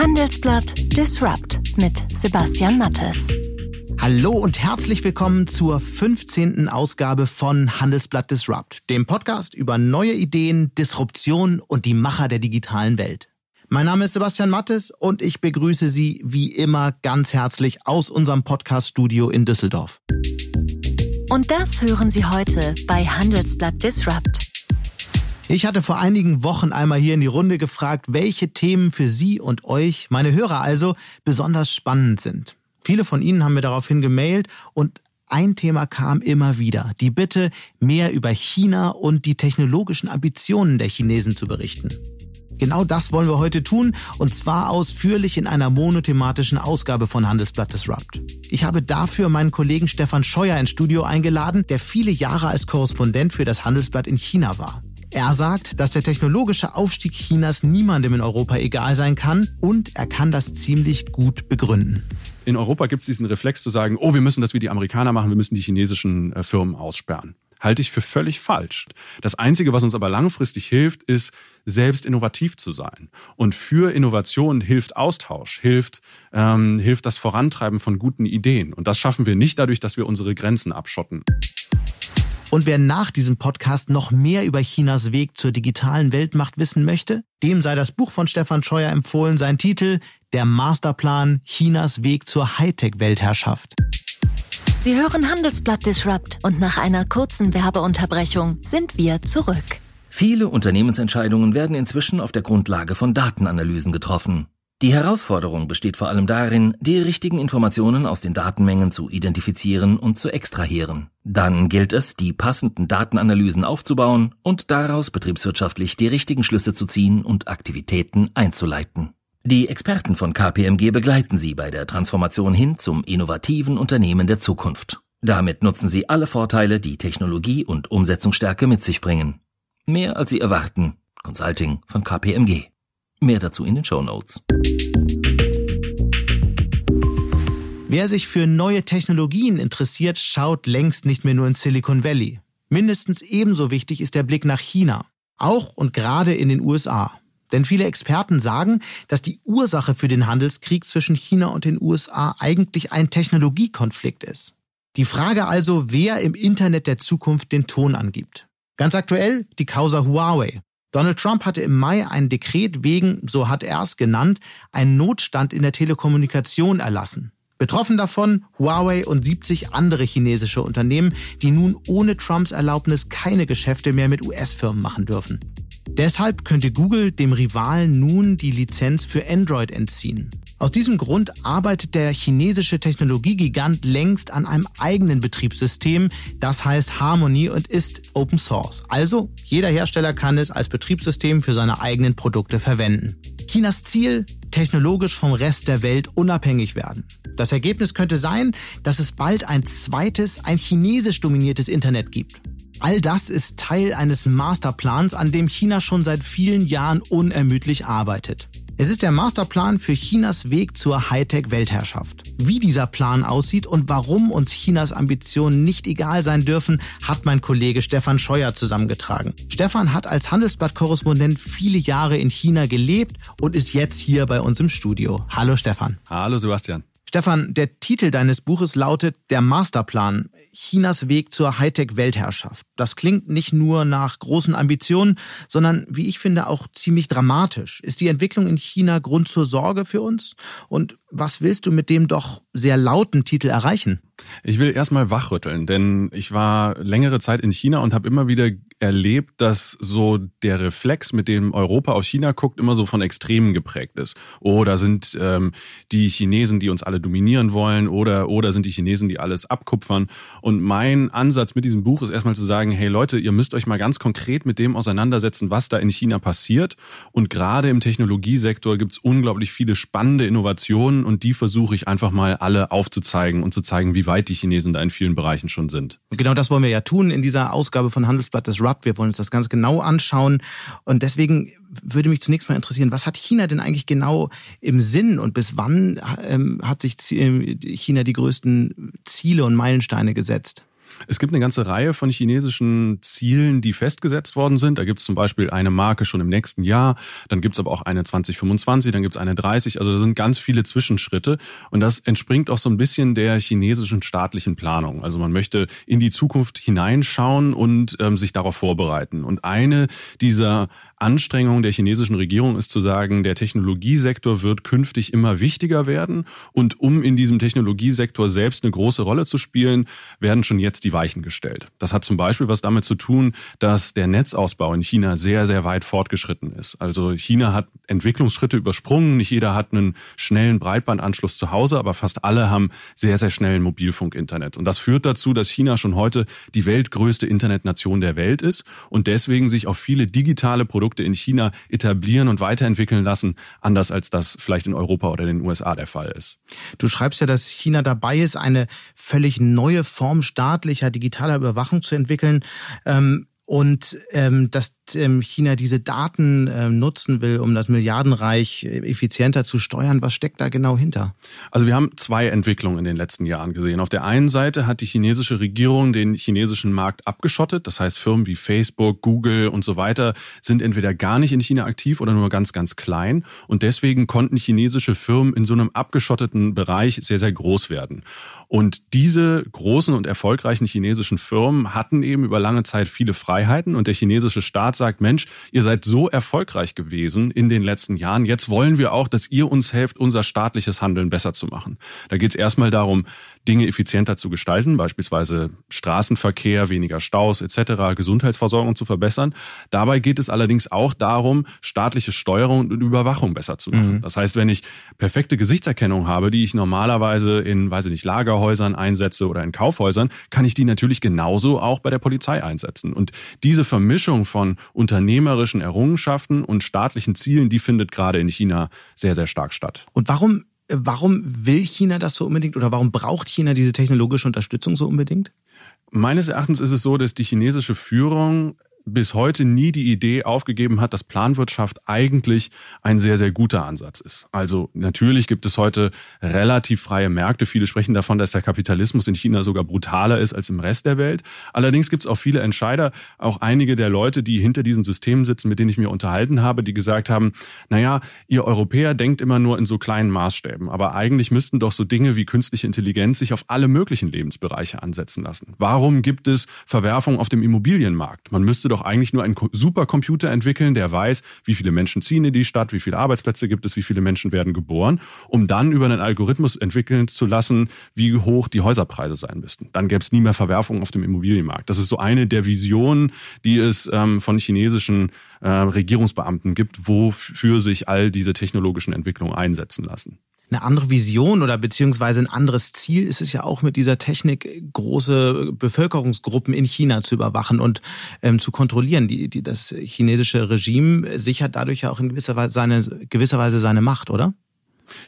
Handelsblatt Disrupt mit Sebastian Mattes. Hallo und herzlich willkommen zur 15. Ausgabe von Handelsblatt Disrupt, dem Podcast über neue Ideen, Disruption und die Macher der digitalen Welt. Mein Name ist Sebastian Mattes und ich begrüße Sie wie immer ganz herzlich aus unserem Podcast-Studio in Düsseldorf. Und das hören Sie heute bei Handelsblatt Disrupt. Ich hatte vor einigen Wochen einmal hier in die Runde gefragt, welche Themen für Sie und euch, meine Hörer also, besonders spannend sind. Viele von Ihnen haben mir daraufhin gemailt und ein Thema kam immer wieder, die Bitte, mehr über China und die technologischen Ambitionen der Chinesen zu berichten. Genau das wollen wir heute tun und zwar ausführlich in einer monothematischen Ausgabe von Handelsblatt Disrupt. Ich habe dafür meinen Kollegen Stefan Scheuer ins Studio eingeladen, der viele Jahre als Korrespondent für das Handelsblatt in China war. Er sagt, dass der technologische Aufstieg Chinas niemandem in Europa egal sein kann und er kann das ziemlich gut begründen. In Europa gibt es diesen Reflex zu sagen, oh, wir müssen das wie die Amerikaner machen, wir müssen die chinesischen äh, Firmen aussperren. Halte ich für völlig falsch. Das Einzige, was uns aber langfristig hilft, ist, selbst innovativ zu sein. Und für Innovation hilft Austausch, hilft, ähm, hilft das Vorantreiben von guten Ideen. Und das schaffen wir nicht dadurch, dass wir unsere Grenzen abschotten. Und wer nach diesem Podcast noch mehr über Chinas Weg zur digitalen Weltmacht wissen möchte, dem sei das Buch von Stefan Scheuer empfohlen, sein Titel Der Masterplan Chinas Weg zur Hightech-Weltherrschaft. Sie hören Handelsblatt Disrupt und nach einer kurzen Werbeunterbrechung sind wir zurück. Viele Unternehmensentscheidungen werden inzwischen auf der Grundlage von Datenanalysen getroffen. Die Herausforderung besteht vor allem darin, die richtigen Informationen aus den Datenmengen zu identifizieren und zu extrahieren. Dann gilt es, die passenden Datenanalysen aufzubauen und daraus betriebswirtschaftlich die richtigen Schlüsse zu ziehen und Aktivitäten einzuleiten. Die Experten von KPMG begleiten Sie bei der Transformation hin zum innovativen Unternehmen der Zukunft. Damit nutzen Sie alle Vorteile, die Technologie und Umsetzungsstärke mit sich bringen. Mehr als Sie erwarten. Consulting von KPMG. Mehr dazu in den Show Notes. Wer sich für neue Technologien interessiert, schaut längst nicht mehr nur in Silicon Valley. Mindestens ebenso wichtig ist der Blick nach China. Auch und gerade in den USA. Denn viele Experten sagen, dass die Ursache für den Handelskrieg zwischen China und den USA eigentlich ein Technologiekonflikt ist. Die Frage also, wer im Internet der Zukunft den Ton angibt. Ganz aktuell die Causa Huawei. Donald Trump hatte im Mai ein Dekret wegen, so hat er es genannt, einen Notstand in der Telekommunikation erlassen. Betroffen davon Huawei und 70 andere chinesische Unternehmen, die nun ohne Trumps Erlaubnis keine Geschäfte mehr mit US-Firmen machen dürfen. Deshalb könnte Google dem Rivalen nun die Lizenz für Android entziehen. Aus diesem Grund arbeitet der chinesische Technologiegigant längst an einem eigenen Betriebssystem, das heißt Harmony und ist Open Source. Also jeder Hersteller kann es als Betriebssystem für seine eigenen Produkte verwenden. Chinas Ziel, technologisch vom Rest der Welt unabhängig werden. Das Ergebnis könnte sein, dass es bald ein zweites, ein chinesisch dominiertes Internet gibt. All das ist Teil eines Masterplans, an dem China schon seit vielen Jahren unermüdlich arbeitet. Es ist der Masterplan für Chinas Weg zur Hightech-Weltherrschaft. Wie dieser Plan aussieht und warum uns Chinas Ambitionen nicht egal sein dürfen, hat mein Kollege Stefan Scheuer zusammengetragen. Stefan hat als Handelsblatt-Korrespondent viele Jahre in China gelebt und ist jetzt hier bei uns im Studio. Hallo Stefan. Hallo Sebastian. Stefan, der Titel deines Buches lautet Der Masterplan, Chinas Weg zur Hightech-Weltherrschaft. Das klingt nicht nur nach großen Ambitionen, sondern, wie ich finde, auch ziemlich dramatisch. Ist die Entwicklung in China Grund zur Sorge für uns? Und was willst du mit dem doch sehr lauten Titel erreichen? Ich will erstmal wachrütteln, denn ich war längere Zeit in China und habe immer wieder erlebt, dass so der Reflex, mit dem Europa auf China guckt, immer so von Extremen geprägt ist. Oder sind ähm, die Chinesen, die uns alle dominieren wollen, oder oder sind die Chinesen, die alles abkupfern. Und mein Ansatz mit diesem Buch ist erstmal zu sagen, hey Leute, ihr müsst euch mal ganz konkret mit dem auseinandersetzen, was da in China passiert. Und gerade im Technologiesektor gibt's unglaublich viele spannende Innovationen und die versuche ich einfach mal alle aufzuzeigen und zu zeigen, wie weit die Chinesen da in vielen Bereichen schon sind. Genau das wollen wir ja tun in dieser Ausgabe von Handelsblatt des Disrupt. Wir wollen uns das ganz genau anschauen. Und deswegen würde mich zunächst mal interessieren, was hat China denn eigentlich genau im Sinn und bis wann ähm, hat sich China die größten Ziele und Meilensteine gesetzt? Es gibt eine ganze Reihe von chinesischen Zielen, die festgesetzt worden sind. Da gibt es zum Beispiel eine Marke schon im nächsten Jahr, dann gibt es aber auch eine 2025, dann gibt es eine 30. Also da sind ganz viele Zwischenschritte und das entspringt auch so ein bisschen der chinesischen staatlichen Planung. Also man möchte in die Zukunft hineinschauen und ähm, sich darauf vorbereiten. Und eine dieser Anstrengungen der chinesischen Regierung ist zu sagen, der Technologiesektor wird künftig immer wichtiger werden und um in diesem Technologiesektor selbst eine große Rolle zu spielen, werden schon jetzt die Weichen gestellt. Das hat zum Beispiel was damit zu tun, dass der Netzausbau in China sehr, sehr weit fortgeschritten ist. Also China hat Entwicklungsschritte übersprungen. Nicht jeder hat einen schnellen Breitbandanschluss zu Hause, aber fast alle haben sehr, sehr schnellen Mobilfunk-Internet. Und das führt dazu, dass China schon heute die weltgrößte Internetnation der Welt ist und deswegen sich auf viele digitale Produkte in China etablieren und weiterentwickeln lassen, anders als das vielleicht in Europa oder den USA der Fall ist. Du schreibst ja, dass China dabei ist, eine völlig neue Form staatlicher digitaler Überwachung zu entwickeln. Ähm, und ähm, dass ähm, China diese Daten ähm, nutzen will, um das Milliardenreich äh, effizienter zu steuern. Was steckt da genau hinter? Also wir haben zwei Entwicklungen in den letzten Jahren gesehen. Auf der einen Seite hat die chinesische Regierung den chinesischen Markt abgeschottet. Das heißt, Firmen wie Facebook, Google und so weiter sind entweder gar nicht in China aktiv oder nur ganz, ganz klein. Und deswegen konnten chinesische Firmen in so einem abgeschotteten Bereich sehr, sehr groß werden. Und diese großen und erfolgreichen chinesischen Firmen hatten eben über lange Zeit viele Freiheiten und der chinesische Staat sagt, Mensch, ihr seid so erfolgreich gewesen in den letzten Jahren, jetzt wollen wir auch, dass ihr uns helft, unser staatliches Handeln besser zu machen. Da geht es erstmal darum, Dinge effizienter zu gestalten, beispielsweise Straßenverkehr, weniger Staus etc., Gesundheitsversorgung zu verbessern. Dabei geht es allerdings auch darum, staatliche Steuerung und Überwachung besser zu machen. Mhm. Das heißt, wenn ich perfekte Gesichtserkennung habe, die ich normalerweise in, weiß ich nicht, Lagerhäusern einsetze oder in Kaufhäusern, kann ich die natürlich genauso auch bei der Polizei einsetzen. Und diese Vermischung von unternehmerischen Errungenschaften und staatlichen Zielen, die findet gerade in China sehr, sehr stark statt. Und warum Warum will China das so unbedingt oder warum braucht China diese technologische Unterstützung so unbedingt? Meines Erachtens ist es so, dass die chinesische Führung bis heute nie die Idee aufgegeben hat, dass Planwirtschaft eigentlich ein sehr, sehr guter Ansatz ist. Also natürlich gibt es heute relativ freie Märkte. Viele sprechen davon, dass der Kapitalismus in China sogar brutaler ist als im Rest der Welt. Allerdings gibt es auch viele Entscheider, auch einige der Leute, die hinter diesen Systemen sitzen, mit denen ich mir unterhalten habe, die gesagt haben, naja, ihr Europäer denkt immer nur in so kleinen Maßstäben, aber eigentlich müssten doch so Dinge wie künstliche Intelligenz sich auf alle möglichen Lebensbereiche ansetzen lassen. Warum gibt es Verwerfungen auf dem Immobilienmarkt? Man müsste doch eigentlich nur einen Supercomputer entwickeln, der weiß, wie viele Menschen ziehen in die Stadt, wie viele Arbeitsplätze gibt es, wie viele Menschen werden geboren, um dann über einen Algorithmus entwickeln zu lassen, wie hoch die Häuserpreise sein müssten. Dann gäbe es nie mehr Verwerfungen auf dem Immobilienmarkt. Das ist so eine der Visionen, die es ähm, von chinesischen äh, Regierungsbeamten gibt, wofür sich all diese technologischen Entwicklungen einsetzen lassen eine andere Vision oder beziehungsweise ein anderes Ziel ist es ja auch mit dieser Technik, große Bevölkerungsgruppen in China zu überwachen und ähm, zu kontrollieren. Die, die, das chinesische Regime sichert dadurch ja auch in gewisser Weise seine, gewisser Weise seine Macht, oder?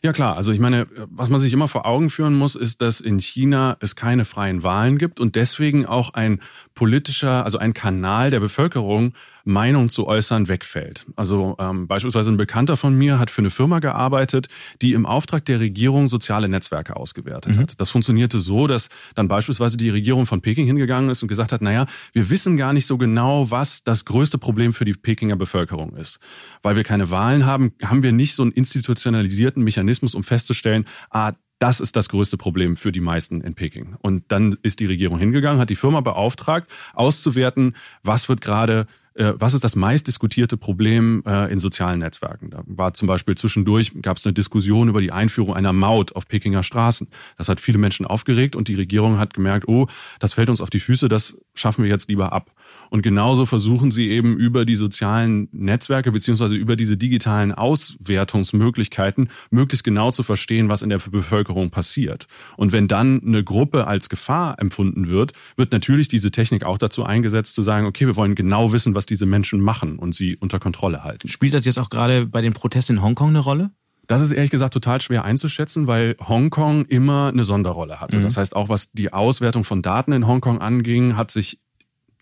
Ja klar, also ich meine, was man sich immer vor Augen führen muss, ist, dass in China es keine freien Wahlen gibt und deswegen auch ein politischer, also ein Kanal der Bevölkerung Meinung zu äußern wegfällt. Also ähm, beispielsweise ein Bekannter von mir hat für eine Firma gearbeitet, die im Auftrag der Regierung soziale Netzwerke ausgewertet mhm. hat. Das funktionierte so, dass dann beispielsweise die Regierung von Peking hingegangen ist und gesagt hat, naja, wir wissen gar nicht so genau, was das größte Problem für die Pekinger Bevölkerung ist. Weil wir keine Wahlen haben, haben wir nicht so einen institutionalisierten Mechanismus, um festzustellen, ah, das ist das größte Problem für die meisten in Peking. Und dann ist die Regierung hingegangen, hat die Firma beauftragt, auszuwerten, was wird gerade was ist das meistdiskutierte Problem äh, in sozialen Netzwerken? Da war zum Beispiel zwischendurch, gab es eine Diskussion über die Einführung einer Maut auf Pekinger Straßen. Das hat viele Menschen aufgeregt und die Regierung hat gemerkt, oh, das fällt uns auf die Füße, das schaffen wir jetzt lieber ab. Und genauso versuchen sie eben über die sozialen Netzwerke beziehungsweise über diese digitalen Auswertungsmöglichkeiten möglichst genau zu verstehen, was in der Bevölkerung passiert. Und wenn dann eine Gruppe als Gefahr empfunden wird, wird natürlich diese Technik auch dazu eingesetzt zu sagen, okay, wir wollen genau wissen, was diese Menschen machen und sie unter Kontrolle halten. Spielt das jetzt auch gerade bei den Protesten in Hongkong eine Rolle? Das ist ehrlich gesagt total schwer einzuschätzen, weil Hongkong immer eine Sonderrolle hatte. Mhm. Das heißt, auch was die Auswertung von Daten in Hongkong anging, hat sich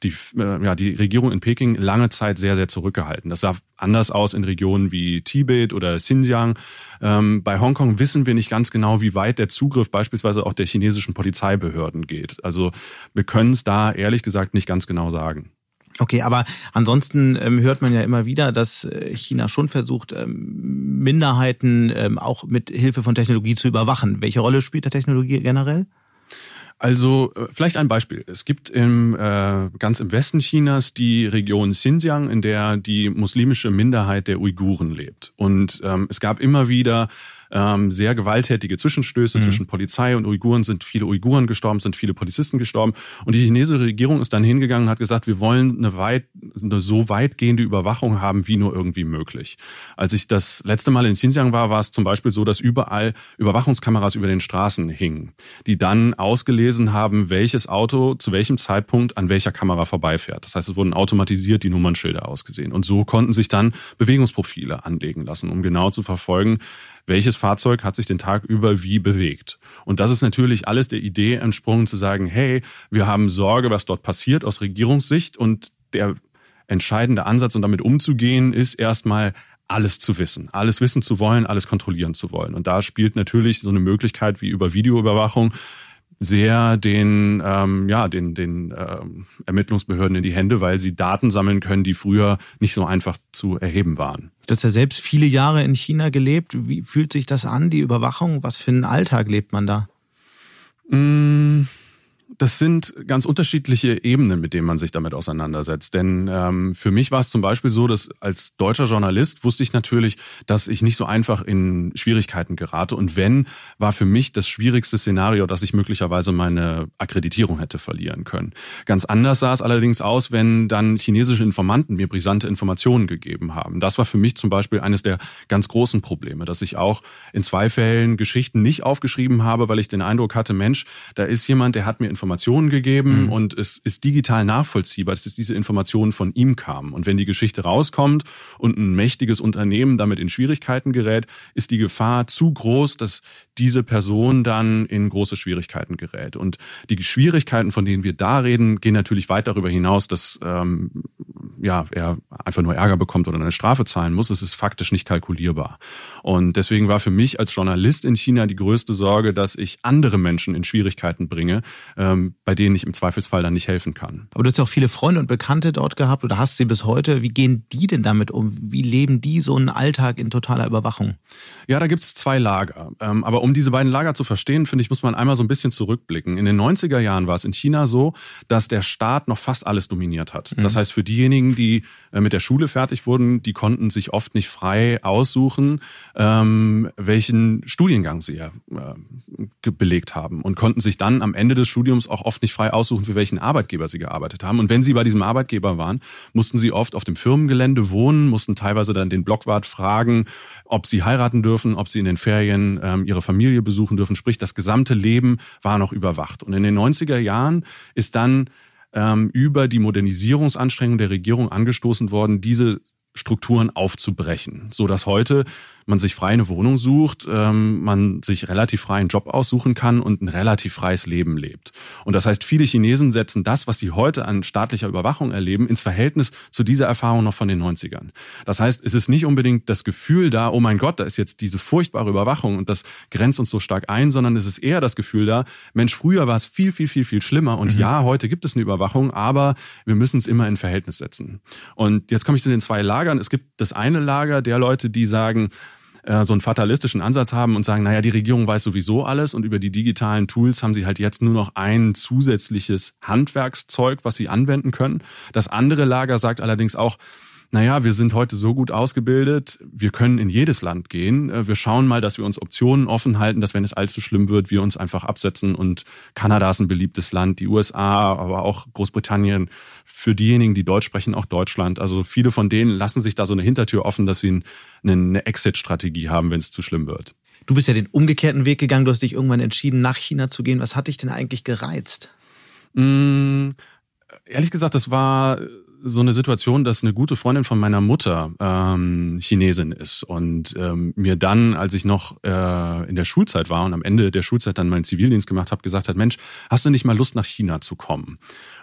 die, äh, ja, die Regierung in Peking lange Zeit sehr, sehr zurückgehalten. Das sah anders aus in Regionen wie Tibet oder Xinjiang. Ähm, bei Hongkong wissen wir nicht ganz genau, wie weit der Zugriff beispielsweise auch der chinesischen Polizeibehörden geht. Also wir können es da ehrlich gesagt nicht ganz genau sagen. Okay, aber ansonsten ähm, hört man ja immer wieder, dass äh, China schon versucht, ähm, Minderheiten ähm, auch mit Hilfe von Technologie zu überwachen. Welche Rolle spielt der Technologie generell? Also äh, vielleicht ein Beispiel. Es gibt im, äh, ganz im Westen Chinas die Region Xinjiang, in der die muslimische Minderheit der Uiguren lebt. Und ähm, es gab immer wieder ähm, sehr gewalttätige Zwischenstöße mhm. zwischen Polizei und Uiguren, sind viele Uiguren gestorben, sind viele Polizisten gestorben. Und die chinesische Regierung ist dann hingegangen und hat gesagt, wir wollen eine, weit, eine so weitgehende Überwachung haben, wie nur irgendwie möglich. Als ich das letzte Mal in Xinjiang war, war es zum Beispiel so, dass überall Überwachungskameras über den Straßen hingen, die dann ausgelesen haben, welches Auto zu welchem Zeitpunkt an welcher Kamera vorbeifährt. Das heißt, es wurden automatisiert die Nummernschilder ausgesehen. Und so konnten sich dann Bewegungsprofile anlegen lassen, um genau zu verfolgen, welches Fahrzeug hat sich den Tag über wie bewegt. Und das ist natürlich alles der Idee entsprungen zu sagen, hey, wir haben Sorge, was dort passiert aus Regierungssicht und der entscheidende Ansatz, um damit umzugehen, ist erstmal alles zu wissen, alles wissen zu wollen, alles kontrollieren zu wollen. Und da spielt natürlich so eine Möglichkeit wie über Videoüberwachung sehr den, ähm, ja, den, den ähm, Ermittlungsbehörden in die Hände, weil sie Daten sammeln können, die früher nicht so einfach zu erheben waren. Du hast ja selbst viele Jahre in China gelebt. Wie fühlt sich das an, die Überwachung? Was für einen Alltag lebt man da? Mmh das sind ganz unterschiedliche Ebenen, mit denen man sich damit auseinandersetzt. Denn ähm, für mich war es zum Beispiel so, dass als deutscher Journalist wusste ich natürlich, dass ich nicht so einfach in Schwierigkeiten gerate. Und wenn, war für mich das schwierigste Szenario, dass ich möglicherweise meine Akkreditierung hätte verlieren können. Ganz anders sah es allerdings aus, wenn dann chinesische Informanten mir brisante Informationen gegeben haben. Das war für mich zum Beispiel eines der ganz großen Probleme, dass ich auch in zwei Fällen Geschichten nicht aufgeschrieben habe, weil ich den Eindruck hatte, Mensch, da ist jemand, der hat mir Informationen Informationen gegeben mhm. und es ist digital nachvollziehbar, dass diese Informationen von ihm kamen. Und wenn die Geschichte rauskommt und ein mächtiges Unternehmen damit in Schwierigkeiten gerät, ist die Gefahr zu groß, dass diese Person dann in große Schwierigkeiten gerät. Und die Schwierigkeiten, von denen wir da reden, gehen natürlich weit darüber hinaus, dass ähm, ja, er einfach nur Ärger bekommt oder eine Strafe zahlen muss. Es ist faktisch nicht kalkulierbar. Und deswegen war für mich als Journalist in China die größte Sorge, dass ich andere Menschen in Schwierigkeiten bringe, ähm, bei denen ich im Zweifelsfall dann nicht helfen kann. Aber du hast ja auch viele Freunde und Bekannte dort gehabt oder hast sie bis heute. Wie gehen die denn damit um? Wie leben die so einen Alltag in totaler Überwachung? Ja, da gibt's zwei Lager. Ähm, aber um diese beiden Lager zu verstehen, finde ich, muss man einmal so ein bisschen zurückblicken. In den 90er Jahren war es in China so, dass der Staat noch fast alles dominiert hat. Mhm. Das heißt, für diejenigen, die äh, mit der Schule fertig wurden, die konnten sich oft nicht frei aussuchen, ähm, welchen Studiengang sie äh, belegt haben und konnten sich dann am Ende des Studiums auch oft nicht frei aussuchen, für welchen Arbeitgeber sie gearbeitet haben. Und wenn sie bei diesem Arbeitgeber waren, mussten sie oft auf dem Firmengelände wohnen, mussten teilweise dann den Blockwart fragen, ob sie heiraten dürfen, ob sie in den Ferien ähm, ihre Familie besuchen dürfen. Sprich, das gesamte Leben war noch überwacht. Und in den 90er Jahren ist dann ähm, über die Modernisierungsanstrengungen der Regierung angestoßen worden, diese Strukturen aufzubrechen, so dass heute man sich frei eine Wohnung sucht, ähm, man sich relativ frei einen Job aussuchen kann und ein relativ freies Leben lebt. Und das heißt, viele Chinesen setzen das, was sie heute an staatlicher Überwachung erleben, ins Verhältnis zu dieser Erfahrung noch von den 90ern. Das heißt, es ist nicht unbedingt das Gefühl da, oh mein Gott, da ist jetzt diese furchtbare Überwachung und das grenzt uns so stark ein, sondern es ist eher das Gefühl da, Mensch, früher war es viel, viel, viel, viel schlimmer und mhm. ja, heute gibt es eine Überwachung, aber wir müssen es immer in Verhältnis setzen. Und jetzt komme ich zu den zwei Lagern. Es gibt das eine Lager der Leute, die sagen, äh, so einen fatalistischen Ansatz haben und sagen, naja, die Regierung weiß sowieso alles und über die digitalen Tools haben sie halt jetzt nur noch ein zusätzliches Handwerkszeug, was sie anwenden können. Das andere Lager sagt allerdings auch, naja, wir sind heute so gut ausgebildet, wir können in jedes Land gehen. Äh, wir schauen mal, dass wir uns Optionen offen halten, dass wenn es allzu schlimm wird, wir uns einfach absetzen. Und Kanada ist ein beliebtes Land, die USA, aber auch Großbritannien. Für diejenigen, die Deutsch sprechen, auch Deutschland. Also viele von denen lassen sich da so eine Hintertür offen, dass sie eine Exit-Strategie haben, wenn es zu schlimm wird. Du bist ja den umgekehrten Weg gegangen. Du hast dich irgendwann entschieden, nach China zu gehen. Was hat dich denn eigentlich gereizt? Mmh, ehrlich gesagt, das war so eine Situation, dass eine gute Freundin von meiner Mutter ähm, Chinesin ist und ähm, mir dann, als ich noch äh, in der Schulzeit war und am Ende der Schulzeit dann meinen Zivildienst gemacht habe, gesagt hat, Mensch, hast du nicht mal Lust nach China zu kommen?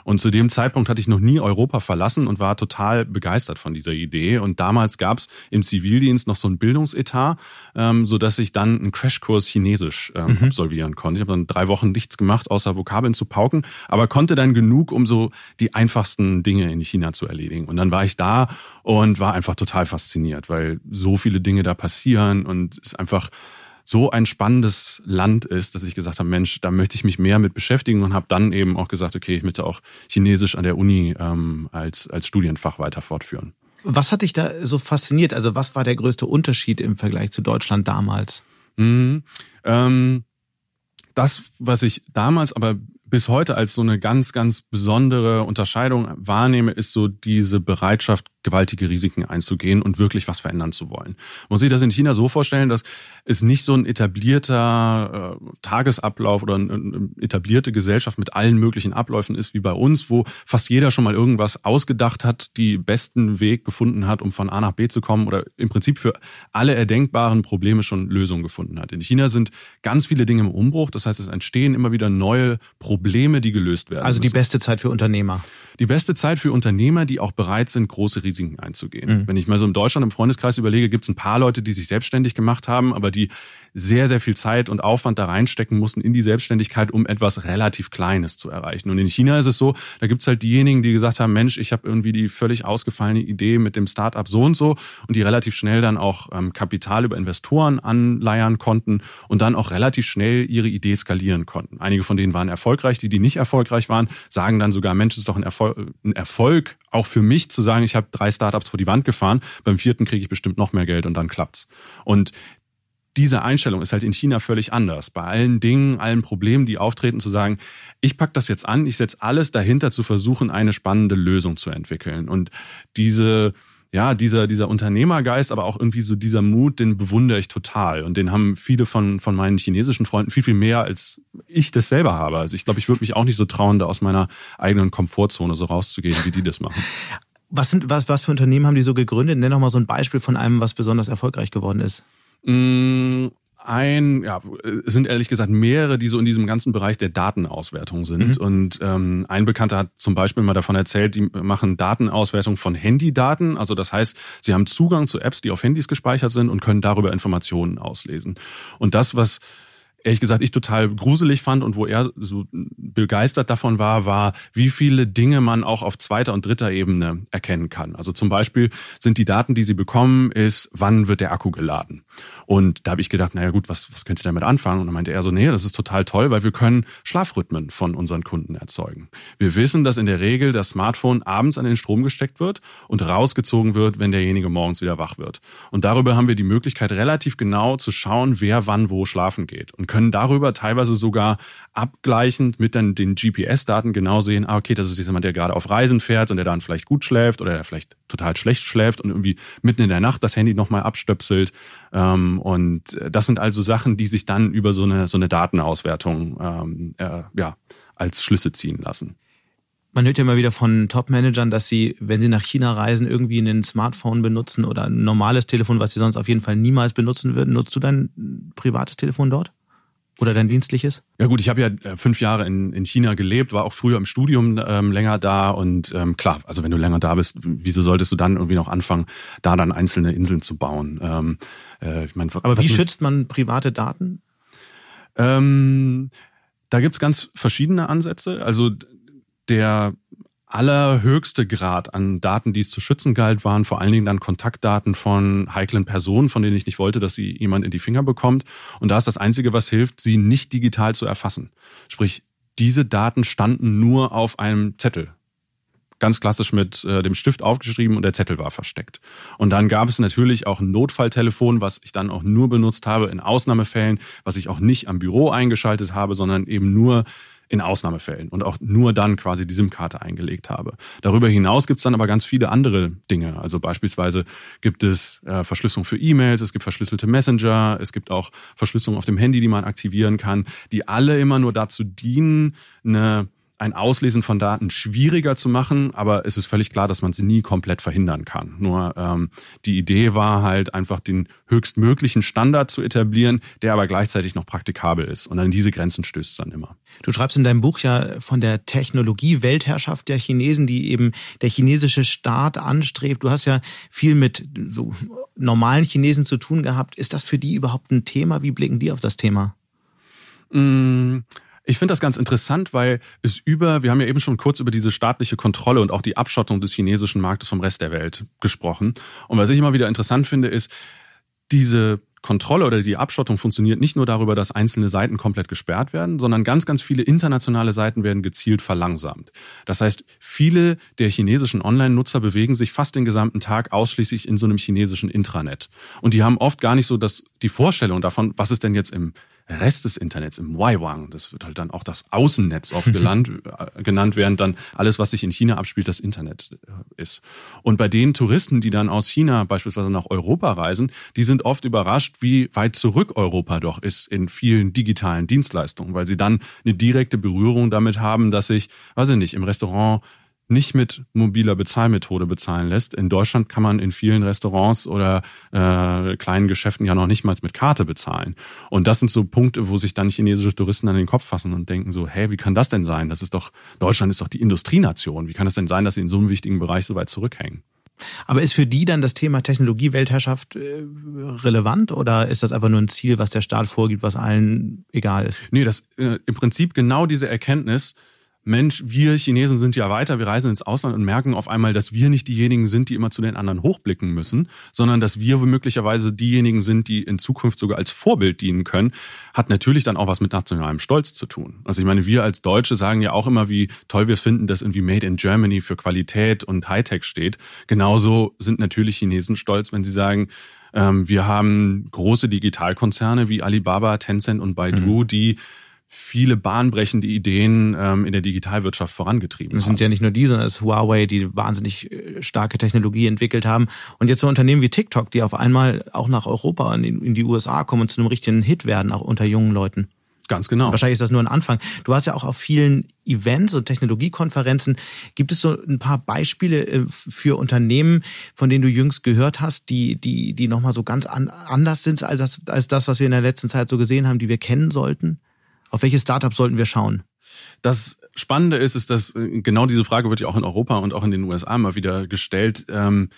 Und zu dem Zeitpunkt hatte ich noch nie Europa verlassen und war total begeistert von dieser Idee. Und damals gab es im Zivildienst noch so ein Bildungsetat, ähm, so dass ich dann einen Crashkurs Chinesisch ähm, mhm. absolvieren konnte. Ich habe dann drei Wochen nichts gemacht, außer Vokabeln zu pauken, aber konnte dann genug, um so die einfachsten Dinge in China zu erledigen. Und dann war ich da und war einfach total fasziniert, weil so viele Dinge da passieren und es einfach so ein spannendes Land ist, dass ich gesagt habe, Mensch, da möchte ich mich mehr mit beschäftigen und habe dann eben auch gesagt, okay, ich möchte auch Chinesisch an der Uni ähm, als, als Studienfach weiter fortführen. Was hat dich da so fasziniert? Also was war der größte Unterschied im Vergleich zu Deutschland damals? Mhm, ähm, das, was ich damals aber bis heute als so eine ganz, ganz besondere Unterscheidung wahrnehme, ist so diese Bereitschaft, gewaltige Risiken einzugehen und wirklich was verändern zu wollen. Man muss sich das in China so vorstellen, dass es nicht so ein etablierter äh, Tagesablauf oder eine, eine etablierte Gesellschaft mit allen möglichen Abläufen ist wie bei uns, wo fast jeder schon mal irgendwas ausgedacht hat, die besten Weg gefunden hat, um von A nach B zu kommen oder im Prinzip für alle erdenkbaren Probleme schon Lösungen gefunden hat. In China sind ganz viele Dinge im Umbruch, das heißt, es entstehen immer wieder neue Probleme, die gelöst werden. Also die beste Zeit für Unternehmer. Die beste Zeit für Unternehmer, die auch bereit sind, große Risiken Risiken einzugehen. Mhm. Wenn ich mal so in Deutschland im Freundeskreis überlege, gibt es ein paar Leute, die sich selbstständig gemacht haben, aber die sehr, sehr viel Zeit und Aufwand da reinstecken mussten in die Selbstständigkeit, um etwas relativ Kleines zu erreichen. Und in China ist es so, da gibt es halt diejenigen, die gesagt haben, Mensch, ich habe irgendwie die völlig ausgefallene Idee mit dem Startup so und so und die relativ schnell dann auch ähm, Kapital über Investoren anleiern konnten und dann auch relativ schnell ihre Idee skalieren konnten. Einige von denen waren erfolgreich, die, die nicht erfolgreich waren, sagen dann sogar, Mensch, es ist doch ein Erfolg, ein Erfolg auch für mich zu sagen, ich habe drei Startups vor die Wand gefahren, beim vierten kriege ich bestimmt noch mehr Geld und dann klappt's. Und diese Einstellung ist halt in China völlig anders. Bei allen Dingen, allen Problemen, die auftreten, zu sagen, ich pack das jetzt an, ich setze alles dahinter zu versuchen, eine spannende Lösung zu entwickeln. Und diese ja, dieser, dieser Unternehmergeist, aber auch irgendwie so dieser Mut, den bewundere ich total. Und den haben viele von, von meinen chinesischen Freunden viel, viel mehr, als ich das selber habe. Also ich glaube, ich würde mich auch nicht so trauen, da aus meiner eigenen Komfortzone so rauszugehen, wie die das machen. Was, sind, was, was für Unternehmen haben die so gegründet? Nenn doch mal so ein Beispiel von einem, was besonders erfolgreich geworden ist. Mm, ein, ja, es sind ehrlich gesagt mehrere, die so in diesem ganzen Bereich der Datenauswertung sind. Mhm. Und ähm, ein Bekannter hat zum Beispiel mal davon erzählt, die machen Datenauswertung von Handydaten. Also das heißt, sie haben Zugang zu Apps, die auf Handys gespeichert sind und können darüber Informationen auslesen. Und das, was ehrlich gesagt ich total gruselig fand und wo er so begeistert davon war, war, wie viele Dinge man auch auf zweiter und dritter Ebene erkennen kann. Also zum Beispiel sind die Daten, die sie bekommen, ist, wann wird der Akku geladen? Und da habe ich gedacht, naja gut, was, was könnt ihr damit anfangen? Und dann meinte er so, nee, das ist total toll, weil wir können Schlafrhythmen von unseren Kunden erzeugen. Wir wissen, dass in der Regel das Smartphone abends an den Strom gesteckt wird und rausgezogen wird, wenn derjenige morgens wieder wach wird. Und darüber haben wir die Möglichkeit, relativ genau zu schauen, wer wann wo schlafen geht und können darüber teilweise sogar abgleichend mit dann den GPS-Daten genau sehen, ah, okay, das ist jemand, der gerade auf Reisen fährt und der dann vielleicht gut schläft oder der vielleicht total schlecht schläft und irgendwie mitten in der Nacht das Handy nochmal abstöpselt. Ähm, und äh, das sind also Sachen, die sich dann über so eine, so eine Datenauswertung ähm, äh, ja, als Schlüsse ziehen lassen. Man hört ja immer wieder von Top-Managern, dass sie, wenn sie nach China reisen, irgendwie ein Smartphone benutzen oder ein normales Telefon, was sie sonst auf jeden Fall niemals benutzen würden. Nutzt du dein privates Telefon dort? Oder dein dienstliches? Ja gut, ich habe ja äh, fünf Jahre in, in China gelebt, war auch früher im Studium ähm, länger da und ähm, klar, also wenn du länger da bist, wieso solltest du dann irgendwie noch anfangen, da dann einzelne Inseln zu bauen? Ähm, äh, ich mein, Aber wie schützt man private Daten? Ähm, da gibt's ganz verschiedene Ansätze. Also der allerhöchste Grad an Daten, die es zu schützen galt, waren vor allen Dingen dann Kontaktdaten von heiklen Personen, von denen ich nicht wollte, dass sie jemand in die Finger bekommt. Und da ist das Einzige, was hilft, sie nicht digital zu erfassen. Sprich, diese Daten standen nur auf einem Zettel. Ganz klassisch mit äh, dem Stift aufgeschrieben und der Zettel war versteckt. Und dann gab es natürlich auch ein Notfalltelefon, was ich dann auch nur benutzt habe in Ausnahmefällen, was ich auch nicht am Büro eingeschaltet habe, sondern eben nur in Ausnahmefällen und auch nur dann quasi die SIM-Karte eingelegt habe. Darüber hinaus gibt es dann aber ganz viele andere Dinge. Also beispielsweise gibt es äh, Verschlüsselung für E-Mails, es gibt verschlüsselte Messenger, es gibt auch Verschlüsselung auf dem Handy, die man aktivieren kann, die alle immer nur dazu dienen, eine ein Auslesen von Daten schwieriger zu machen, aber es ist völlig klar, dass man sie nie komplett verhindern kann. Nur ähm, die Idee war halt einfach den höchstmöglichen Standard zu etablieren, der aber gleichzeitig noch praktikabel ist. Und an diese Grenzen stößt es dann immer. Du schreibst in deinem Buch ja von der Technologie-Weltherrschaft der Chinesen, die eben der chinesische Staat anstrebt. Du hast ja viel mit so normalen Chinesen zu tun gehabt. Ist das für die überhaupt ein Thema? Wie blicken die auf das Thema? Mmh. Ich finde das ganz interessant, weil es über, wir haben ja eben schon kurz über diese staatliche Kontrolle und auch die Abschottung des chinesischen Marktes vom Rest der Welt gesprochen. Und was ich immer wieder interessant finde, ist, diese Kontrolle oder die Abschottung funktioniert nicht nur darüber, dass einzelne Seiten komplett gesperrt werden, sondern ganz, ganz viele internationale Seiten werden gezielt verlangsamt. Das heißt, viele der chinesischen Online-Nutzer bewegen sich fast den gesamten Tag ausschließlich in so einem chinesischen Intranet. Und die haben oft gar nicht so das, die Vorstellung davon, was ist denn jetzt im Rest des Internets, im Waiwang, das wird halt dann auch das Außennetz oft genannt, äh, genannt, während dann alles, was sich in China abspielt, das Internet äh, ist. Und bei den Touristen, die dann aus China beispielsweise nach Europa reisen, die sind oft überrascht, wie weit zurück Europa doch ist in vielen digitalen Dienstleistungen, weil sie dann eine direkte Berührung damit haben, dass sich, weiß ich nicht, im Restaurant nicht mit mobiler Bezahlmethode bezahlen lässt. In Deutschland kann man in vielen Restaurants oder äh, kleinen Geschäften ja noch nicht mal mit Karte bezahlen. Und das sind so Punkte, wo sich dann chinesische Touristen an den Kopf fassen und denken so, hä, wie kann das denn sein? Das ist doch, Deutschland ist doch die Industrienation. Wie kann es denn sein, dass sie in so einem wichtigen Bereich so weit zurückhängen? Aber ist für die dann das Thema Technologie-Weltherrschaft äh, relevant oder ist das einfach nur ein Ziel, was der Staat vorgibt, was allen egal ist? Nee, das äh, im Prinzip genau diese Erkenntnis, Mensch, wir Chinesen sind ja weiter, wir reisen ins Ausland und merken auf einmal, dass wir nicht diejenigen sind, die immer zu den anderen hochblicken müssen, sondern dass wir möglicherweise diejenigen sind, die in Zukunft sogar als Vorbild dienen können, hat natürlich dann auch was mit nationalem Stolz zu tun. Also ich meine, wir als Deutsche sagen ja auch immer, wie toll wir finden, dass irgendwie Made in Germany für Qualität und Hightech steht. Genauso sind natürlich Chinesen stolz, wenn sie sagen, ähm, wir haben große Digitalkonzerne wie Alibaba, Tencent und Baidu, mhm. die viele bahnbrechende Ideen ähm, in der Digitalwirtschaft vorangetrieben. Es sind ja nicht nur die, sondern es ist Huawei, die wahnsinnig äh, starke Technologie entwickelt haben. Und jetzt so Unternehmen wie TikTok, die auf einmal auch nach Europa, in die USA kommen und zu einem richtigen Hit werden, auch unter jungen Leuten. Ganz genau. Wahrscheinlich ist das nur ein Anfang. Du hast ja auch auf vielen Events und Technologiekonferenzen. Gibt es so ein paar Beispiele äh, für Unternehmen, von denen du jüngst gehört hast, die, die, die nochmal so ganz an, anders sind als das, als das, was wir in der letzten Zeit so gesehen haben, die wir kennen sollten? Auf welche Startups sollten wir schauen? Das Spannende ist, ist, dass äh, genau diese Frage wird ja auch in Europa und auch in den USA mal wieder gestellt. Ähm,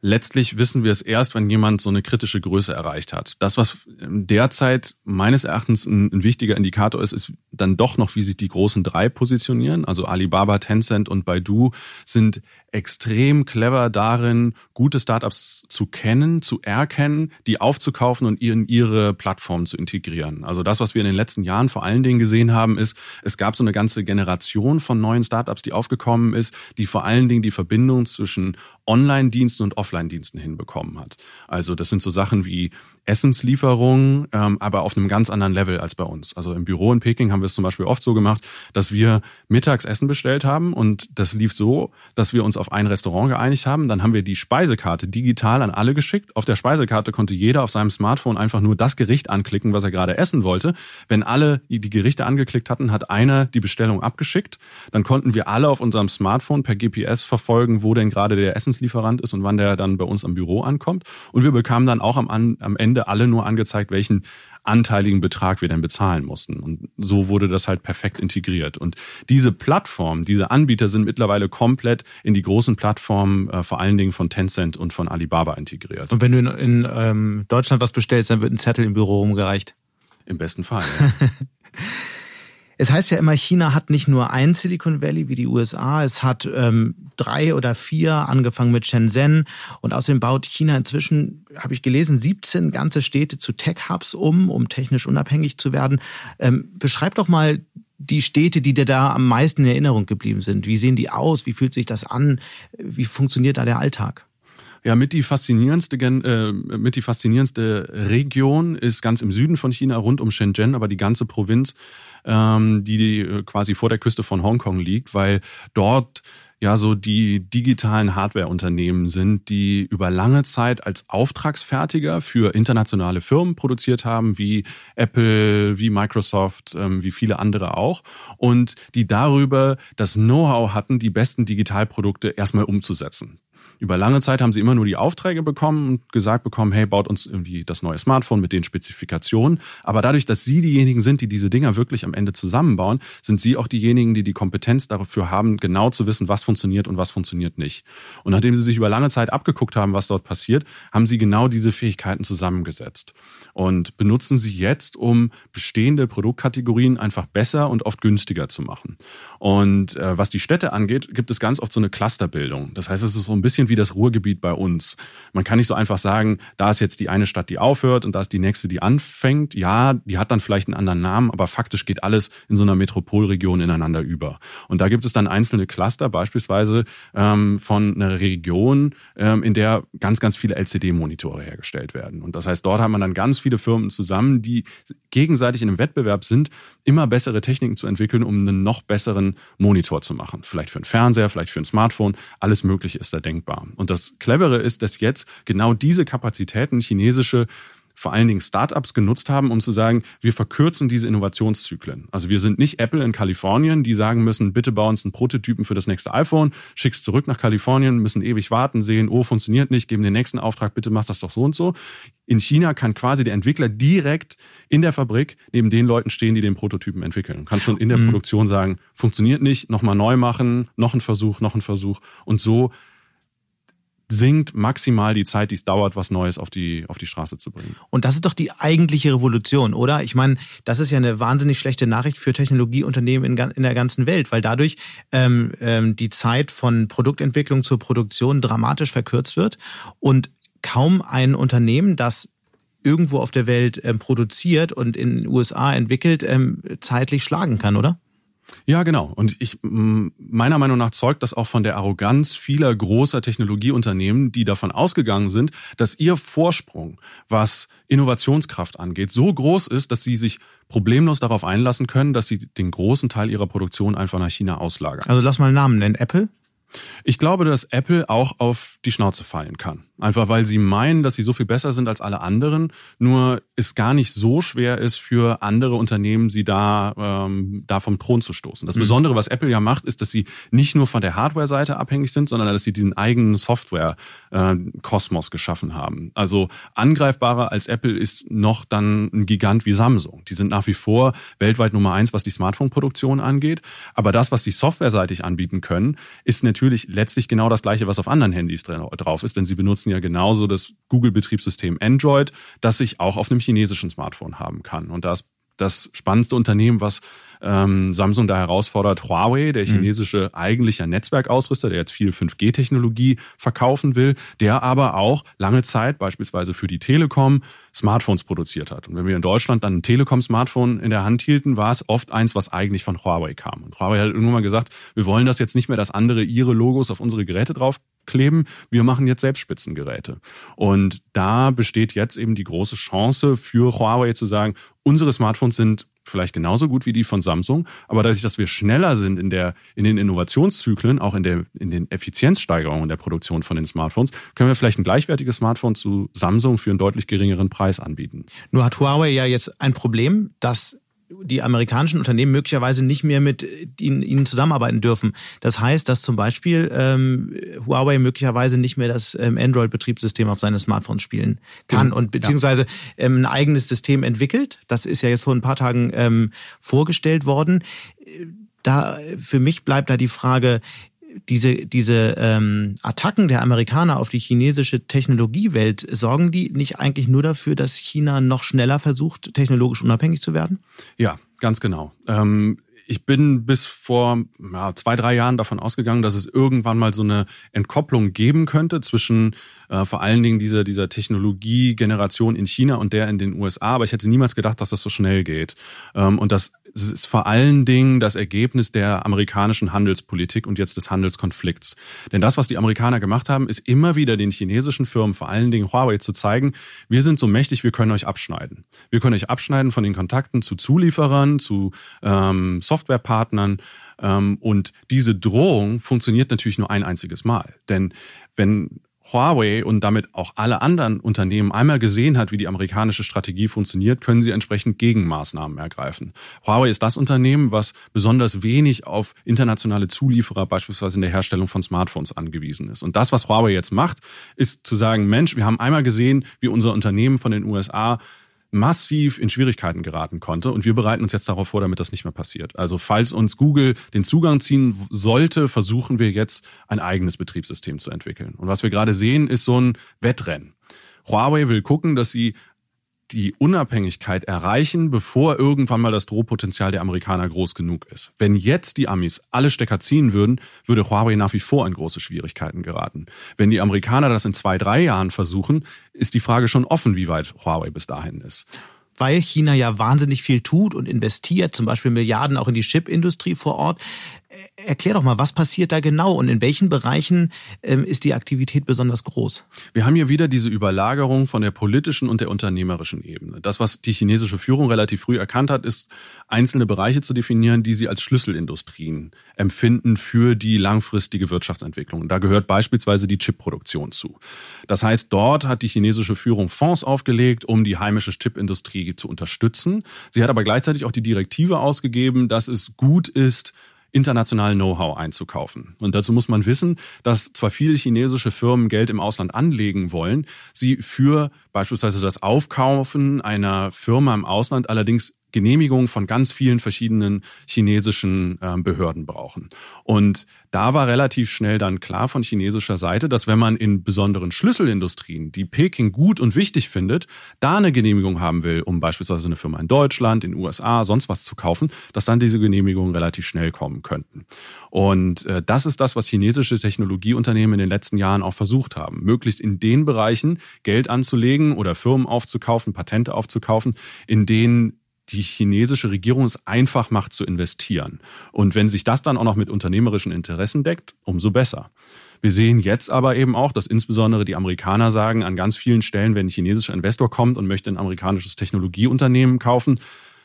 letztlich wissen wir es erst, wenn jemand so eine kritische Größe erreicht hat. Das, was derzeit meines Erachtens ein, ein, wichtiger Indikator ist, ist dann doch noch, wie sich die großen drei positionieren. Also Alibaba, Tencent und Baidu sind extrem clever darin, gute Startups zu kennen, zu erkennen, die aufzukaufen und in ihre Plattform zu integrieren. Also das, was wir in den letzten Jahren vor allen Dingen gesehen haben, ist, es gab so eine ganze Generation von neuen Startups, die aufgekommen ist, die vor allen Dingen die Verbindung zwischen Online-Diensten und Offline-Diensten hinbekommen hat. Also das sind so Sachen wie Essenslieferung, ähm, aber auf einem ganz anderen Level als bei uns. Also im Büro in Peking haben wir es zum Beispiel oft so gemacht, dass wir mittags Essen bestellt haben und das lief so, dass wir uns auf ein Restaurant geeinigt haben. Dann haben wir die Speisekarte digital an alle geschickt. Auf der Speisekarte konnte jeder auf seinem Smartphone einfach nur das Gericht anklicken, was er gerade essen wollte. Wenn alle die Gerichte angeklickt hatten, hat einer die Bestellung abgeschickt. Dann konnten wir alle auf unserem Smartphone per GPS verfolgen, wo denn gerade der Essenslieferant ist und wann der dann bei uns am Büro ankommt. Und wir bekamen dann auch am, am Ende Ende alle nur angezeigt, welchen anteiligen Betrag wir denn bezahlen mussten. Und so wurde das halt perfekt integriert. Und diese Plattform, diese Anbieter sind mittlerweile komplett in die großen Plattformen, äh, vor allen Dingen von Tencent und von Alibaba integriert. Und wenn du in, in ähm, Deutschland was bestellst, dann wird ein Zettel im Büro rumgereicht. Im besten Fall. Ja. Es heißt ja immer, China hat nicht nur ein Silicon Valley wie die USA, es hat ähm, drei oder vier, angefangen mit Shenzhen. Und außerdem baut China inzwischen, habe ich gelesen, 17 ganze Städte zu Tech-Hubs um, um technisch unabhängig zu werden. Ähm, beschreib doch mal die Städte, die dir da am meisten in Erinnerung geblieben sind. Wie sehen die aus? Wie fühlt sich das an? Wie funktioniert da der Alltag? Ja, mit die faszinierendste, äh, mit die faszinierendste Region ist ganz im Süden von China, rund um Shenzhen, aber die ganze Provinz, ähm, die quasi vor der Küste von Hongkong liegt, weil dort ja so die digitalen Hardware-Unternehmen sind, die über lange Zeit als Auftragsfertiger für internationale Firmen produziert haben, wie Apple, wie Microsoft, ähm, wie viele andere auch, und die darüber das Know-how hatten, die besten Digitalprodukte erstmal umzusetzen. Über lange Zeit haben sie immer nur die Aufträge bekommen und gesagt bekommen, hey, baut uns irgendwie das neue Smartphone mit den Spezifikationen. Aber dadurch, dass sie diejenigen sind, die diese Dinger wirklich am Ende zusammenbauen, sind sie auch diejenigen, die die Kompetenz dafür haben, genau zu wissen, was funktioniert und was funktioniert nicht. Und nachdem sie sich über lange Zeit abgeguckt haben, was dort passiert, haben sie genau diese Fähigkeiten zusammengesetzt und benutzen sie jetzt, um bestehende Produktkategorien einfach besser und oft günstiger zu machen. Und äh, was die Städte angeht, gibt es ganz oft so eine Clusterbildung. Das heißt, es ist so ein bisschen wie das Ruhrgebiet bei uns. Man kann nicht so einfach sagen, da ist jetzt die eine Stadt, die aufhört und da ist die nächste, die anfängt. Ja, die hat dann vielleicht einen anderen Namen, aber faktisch geht alles in so einer Metropolregion ineinander über. Und da gibt es dann einzelne Cluster, beispielsweise ähm, von einer Region, ähm, in der ganz, ganz viele LCD-Monitore hergestellt werden. Und das heißt, dort hat man dann ganz viele Firmen zusammen, die gegenseitig in einem Wettbewerb sind, immer bessere Techniken zu entwickeln, um einen noch besseren Monitor zu machen. Vielleicht für einen Fernseher, vielleicht für ein Smartphone. Alles Mögliche ist da denkbar. Und das Clevere ist, dass jetzt genau diese Kapazitäten chinesische vor allen Dingen Startups genutzt haben, um zu sagen, wir verkürzen diese Innovationszyklen. Also wir sind nicht Apple in Kalifornien, die sagen müssen, bitte bau uns einen Prototypen für das nächste iPhone, schick's zurück nach Kalifornien, müssen ewig warten, sehen, oh, funktioniert nicht, geben den nächsten Auftrag, bitte mach das doch so und so. In China kann quasi der Entwickler direkt in der Fabrik neben den Leuten stehen, die den Prototypen entwickeln und kann schon in der mhm. Produktion sagen, funktioniert nicht, nochmal neu machen, noch ein Versuch, noch ein Versuch und so sinkt maximal die Zeit, die es dauert, was Neues auf die, auf die Straße zu bringen. Und das ist doch die eigentliche Revolution, oder? Ich meine, das ist ja eine wahnsinnig schlechte Nachricht für Technologieunternehmen in, in der ganzen Welt, weil dadurch ähm, ähm, die Zeit von Produktentwicklung zur Produktion dramatisch verkürzt wird und kaum ein Unternehmen, das irgendwo auf der Welt ähm, produziert und in den USA entwickelt, ähm, zeitlich schlagen kann, oder? Ja, genau. Und ich, meiner Meinung nach zeugt das auch von der Arroganz vieler großer Technologieunternehmen, die davon ausgegangen sind, dass ihr Vorsprung, was Innovationskraft angeht, so groß ist, dass sie sich problemlos darauf einlassen können, dass sie den großen Teil ihrer Produktion einfach nach China auslagern. Also lass mal einen Namen nennen. Apple? Ich glaube, dass Apple auch auf die Schnauze fallen kann. Einfach weil sie meinen, dass sie so viel besser sind als alle anderen, nur es gar nicht so schwer ist für andere Unternehmen, sie da, ähm, da vom Thron zu stoßen. Das mhm. Besondere, was Apple ja macht, ist, dass sie nicht nur von der Hardware-Seite abhängig sind, sondern dass sie diesen eigenen Software-Kosmos äh, geschaffen haben. Also angreifbarer als Apple ist noch dann ein Gigant wie Samsung. Die sind nach wie vor weltweit Nummer eins, was die Smartphone-Produktion angeht. Aber das, was sie softwareseitig anbieten können, ist natürlich letztlich genau das gleiche, was auf anderen Handys drauf ist, denn sie benutzen ja genauso das Google-Betriebssystem Android, das sich auch auf einem chinesischen Smartphone haben kann. Und das das spannendste Unternehmen, was ähm, Samsung da herausfordert, Huawei, der mhm. chinesische eigentlicher Netzwerkausrüster, der jetzt viel 5G-Technologie verkaufen will, der aber auch lange Zeit beispielsweise für die Telekom Smartphones produziert hat. Und wenn wir in Deutschland dann ein Telekom-Smartphone in der Hand hielten, war es oft eins, was eigentlich von Huawei kam. Und Huawei hat irgendwann mal gesagt, wir wollen das jetzt nicht mehr, dass andere ihre Logos auf unsere Geräte drauf kleben. Wir machen jetzt selbst Spitzengeräte. Und da besteht jetzt eben die große Chance für Huawei zu sagen, unsere Smartphones sind vielleicht genauso gut wie die von Samsung, aber dadurch, dass wir schneller sind in der in den Innovationszyklen, auch in der in den Effizienzsteigerungen der Produktion von den Smartphones, können wir vielleicht ein gleichwertiges Smartphone zu Samsung für einen deutlich geringeren Preis anbieten. Nur hat Huawei ja jetzt ein Problem, dass die amerikanischen Unternehmen möglicherweise nicht mehr mit ihnen, ihnen zusammenarbeiten dürfen. Das heißt, dass zum Beispiel ähm, Huawei möglicherweise nicht mehr das ähm, Android-Betriebssystem auf seine Smartphones spielen kann mhm. und beziehungsweise ähm, ein eigenes System entwickelt. Das ist ja jetzt vor ein paar Tagen ähm, vorgestellt worden. Da für mich bleibt da die Frage, diese, diese ähm, Attacken der Amerikaner auf die chinesische Technologiewelt, sorgen die nicht eigentlich nur dafür, dass China noch schneller versucht, technologisch unabhängig zu werden? Ja, ganz genau. Ähm ich bin bis vor ja, zwei, drei Jahren davon ausgegangen, dass es irgendwann mal so eine Entkopplung geben könnte zwischen äh, vor allen Dingen dieser, dieser Technologiegeneration in China und der in den USA. Aber ich hätte niemals gedacht, dass das so schnell geht. Ähm, und dass Es ist vor allen Dingen das Ergebnis der amerikanischen Handelspolitik und jetzt des Handelskonflikts. Denn das, was die Amerikaner gemacht haben, ist immer wieder den chinesischen Firmen, vor allen Dingen Huawei, zu zeigen, wir sind so mächtig, wir können euch abschneiden. Wir können euch abschneiden von den Kontakten zu Zulieferern, zu ähm, Softwarepartnern. Ähm, und diese Drohung funktioniert natürlich nur ein einziges Mal. Denn wenn Huawei und damit auch alle anderen Unternehmen einmal gesehen hat, wie die amerikanische Strategie funktioniert, können sie entsprechend Gegenmaßnahmen ergreifen. Huawei ist das Unternehmen, was besonders wenig auf internationale Zulieferer, beispielsweise in der Herstellung von Smartphones, angewiesen ist. Und das, was Huawei jetzt macht, ist zu sagen, Mensch, wir haben einmal gesehen, wie unser Unternehmen von den USA massiv in Schwierigkeiten geraten konnte. Und wir bereiten uns jetzt darauf vor, damit das nicht mehr passiert. Also falls uns Google den Zugang ziehen sollte, versuchen wir jetzt ein eigenes Betriebssystem zu entwickeln. Und was wir gerade sehen, ist so ein Wettrennen. Huawei will gucken, dass sie die Unabhängigkeit erreichen, bevor irgendwann mal das Drohpotenzial der Amerikaner groß genug ist. Wenn jetzt die Amis alle Stecker ziehen würden, würde Huawei nach wie vor in große Schwierigkeiten geraten. Wenn die Amerikaner das in zwei, drei Jahren versuchen, ist die Frage schon offen, wie weit Huawei bis dahin ist weil China ja wahnsinnig viel tut und investiert, zum Beispiel Milliarden auch in die Chipindustrie vor Ort. Erklär doch mal, was passiert da genau und in welchen Bereichen ähm, ist die Aktivität besonders groß? Wir haben hier wieder diese Überlagerung von der politischen und der unternehmerischen Ebene. Das, was die chinesische Führung relativ früh erkannt hat, ist, einzelne Bereiche zu definieren, die sie als Schlüsselindustrien empfinden für die langfristige Wirtschaftsentwicklung. Da gehört beispielsweise die Chipproduktion zu. Das heißt, dort hat die chinesische Führung Fonds aufgelegt, um die heimische Chipindustrie zu unterstützen. Sie hat aber gleichzeitig auch die Direktive ausgegeben, dass es gut ist, international Know-how einzukaufen. Und dazu muss man wissen, dass zwar viele chinesische Firmen Geld im Ausland anlegen wollen, sie für beispielsweise das Aufkaufen einer Firma im Ausland allerdings Genehmigung von ganz vielen verschiedenen chinesischen äh, Behörden brauchen. Und da war relativ schnell dann klar von chinesischer Seite, dass wenn man in besonderen Schlüsselindustrien, die Peking gut und wichtig findet, da eine Genehmigung haben will, um beispielsweise eine Firma in Deutschland, in den USA, sonst was zu kaufen, dass dann diese Genehmigungen relativ schnell kommen könnten. Und äh, das ist das, was chinesische Technologieunternehmen in den letzten Jahren auch versucht haben, möglichst in den Bereichen Geld anzulegen oder Firmen aufzukaufen, Patente aufzukaufen, in denen die chinesische Regierung es einfach macht zu investieren. Und wenn sich das dann auch noch mit unternehmerischen Interessen deckt, umso besser. Wir sehen jetzt aber eben auch, dass insbesondere die Amerikaner sagen, an ganz vielen Stellen, wenn ein chinesischer Investor kommt und möchte ein amerikanisches Technologieunternehmen kaufen,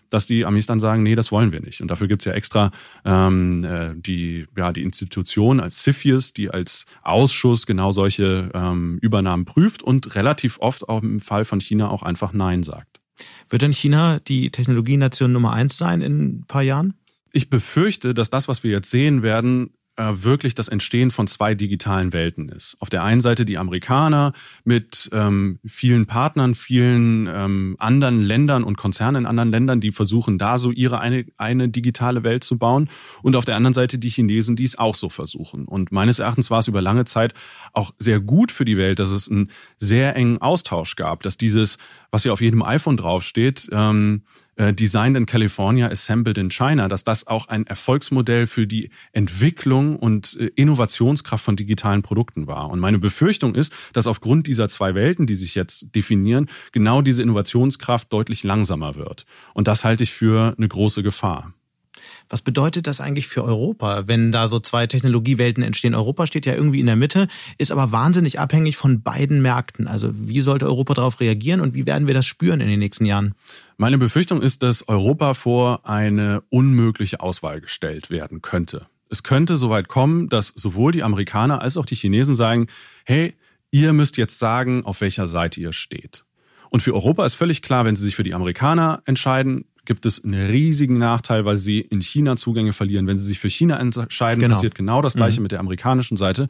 dass die Amis dann sagen, nee, das wollen wir nicht. Und dafür gibt's ja extra ähm, äh, die, ja, die Institution als CFIUS, die als Ausschuss genau solche ähm, Übernahmen prüft und relativ oft auch im Fall von China auch einfach Nein sagt. Wird denn China die Technologienation Nummer eins sein in ein paar Jahren? Ich befürchte, dass das, was wir jetzt sehen werden, wirklich das Entstehen von zwei digitalen Welten ist. Auf der einen Seite die Amerikaner mit ähm, vielen Partnern, vielen ähm, anderen Ländern und Konzernen in anderen Ländern, die versuchen, da so ihre eine, eine digitale Welt zu bauen. Und auf der anderen Seite die Chinesen, die es auch so versuchen. Und meines Erachtens war es über lange Zeit auch sehr gut für die Welt, dass es einen sehr engen Austausch gab, dass dieses, was ja auf jedem iPhone draufsteht, ähm, äh, Designed in California, Assembled in China, dass das auch ein Erfolgsmodell für die Entwicklung und äh, Innovationskraft von digitalen Produkten war. Und meine Befürchtung ist, dass aufgrund dieser zwei Welten, die sich jetzt definieren, genau diese Innovationskraft deutlich langsamer wird. Und das halte ich für eine große Gefahr. Was bedeutet das eigentlich für Europa, wenn da so zwei Technologiewelten entstehen? Europa steht ja irgendwie in der Mitte, ist aber wahnsinnig abhängig von beiden Märkten. Also wie sollte Europa darauf reagieren und wie werden wir das spüren in den nächsten Jahren? Meine Befürchtung ist, dass Europa vor eine unmögliche Auswahl gestellt werden könnte. Es könnte soweit kommen, dass sowohl die Amerikaner als auch die Chinesen sagen, hey, ihr müsst jetzt sagen, auf welcher Seite ihr steht. Und für Europa ist völlig klar, wenn sie sich für die Amerikaner entscheiden, gibt es einen riesigen Nachteil, weil sie in China Zugänge verlieren. Wenn sie sich für China entscheiden, genau. passiert genau das Gleiche mhm. mit der amerikanischen Seite.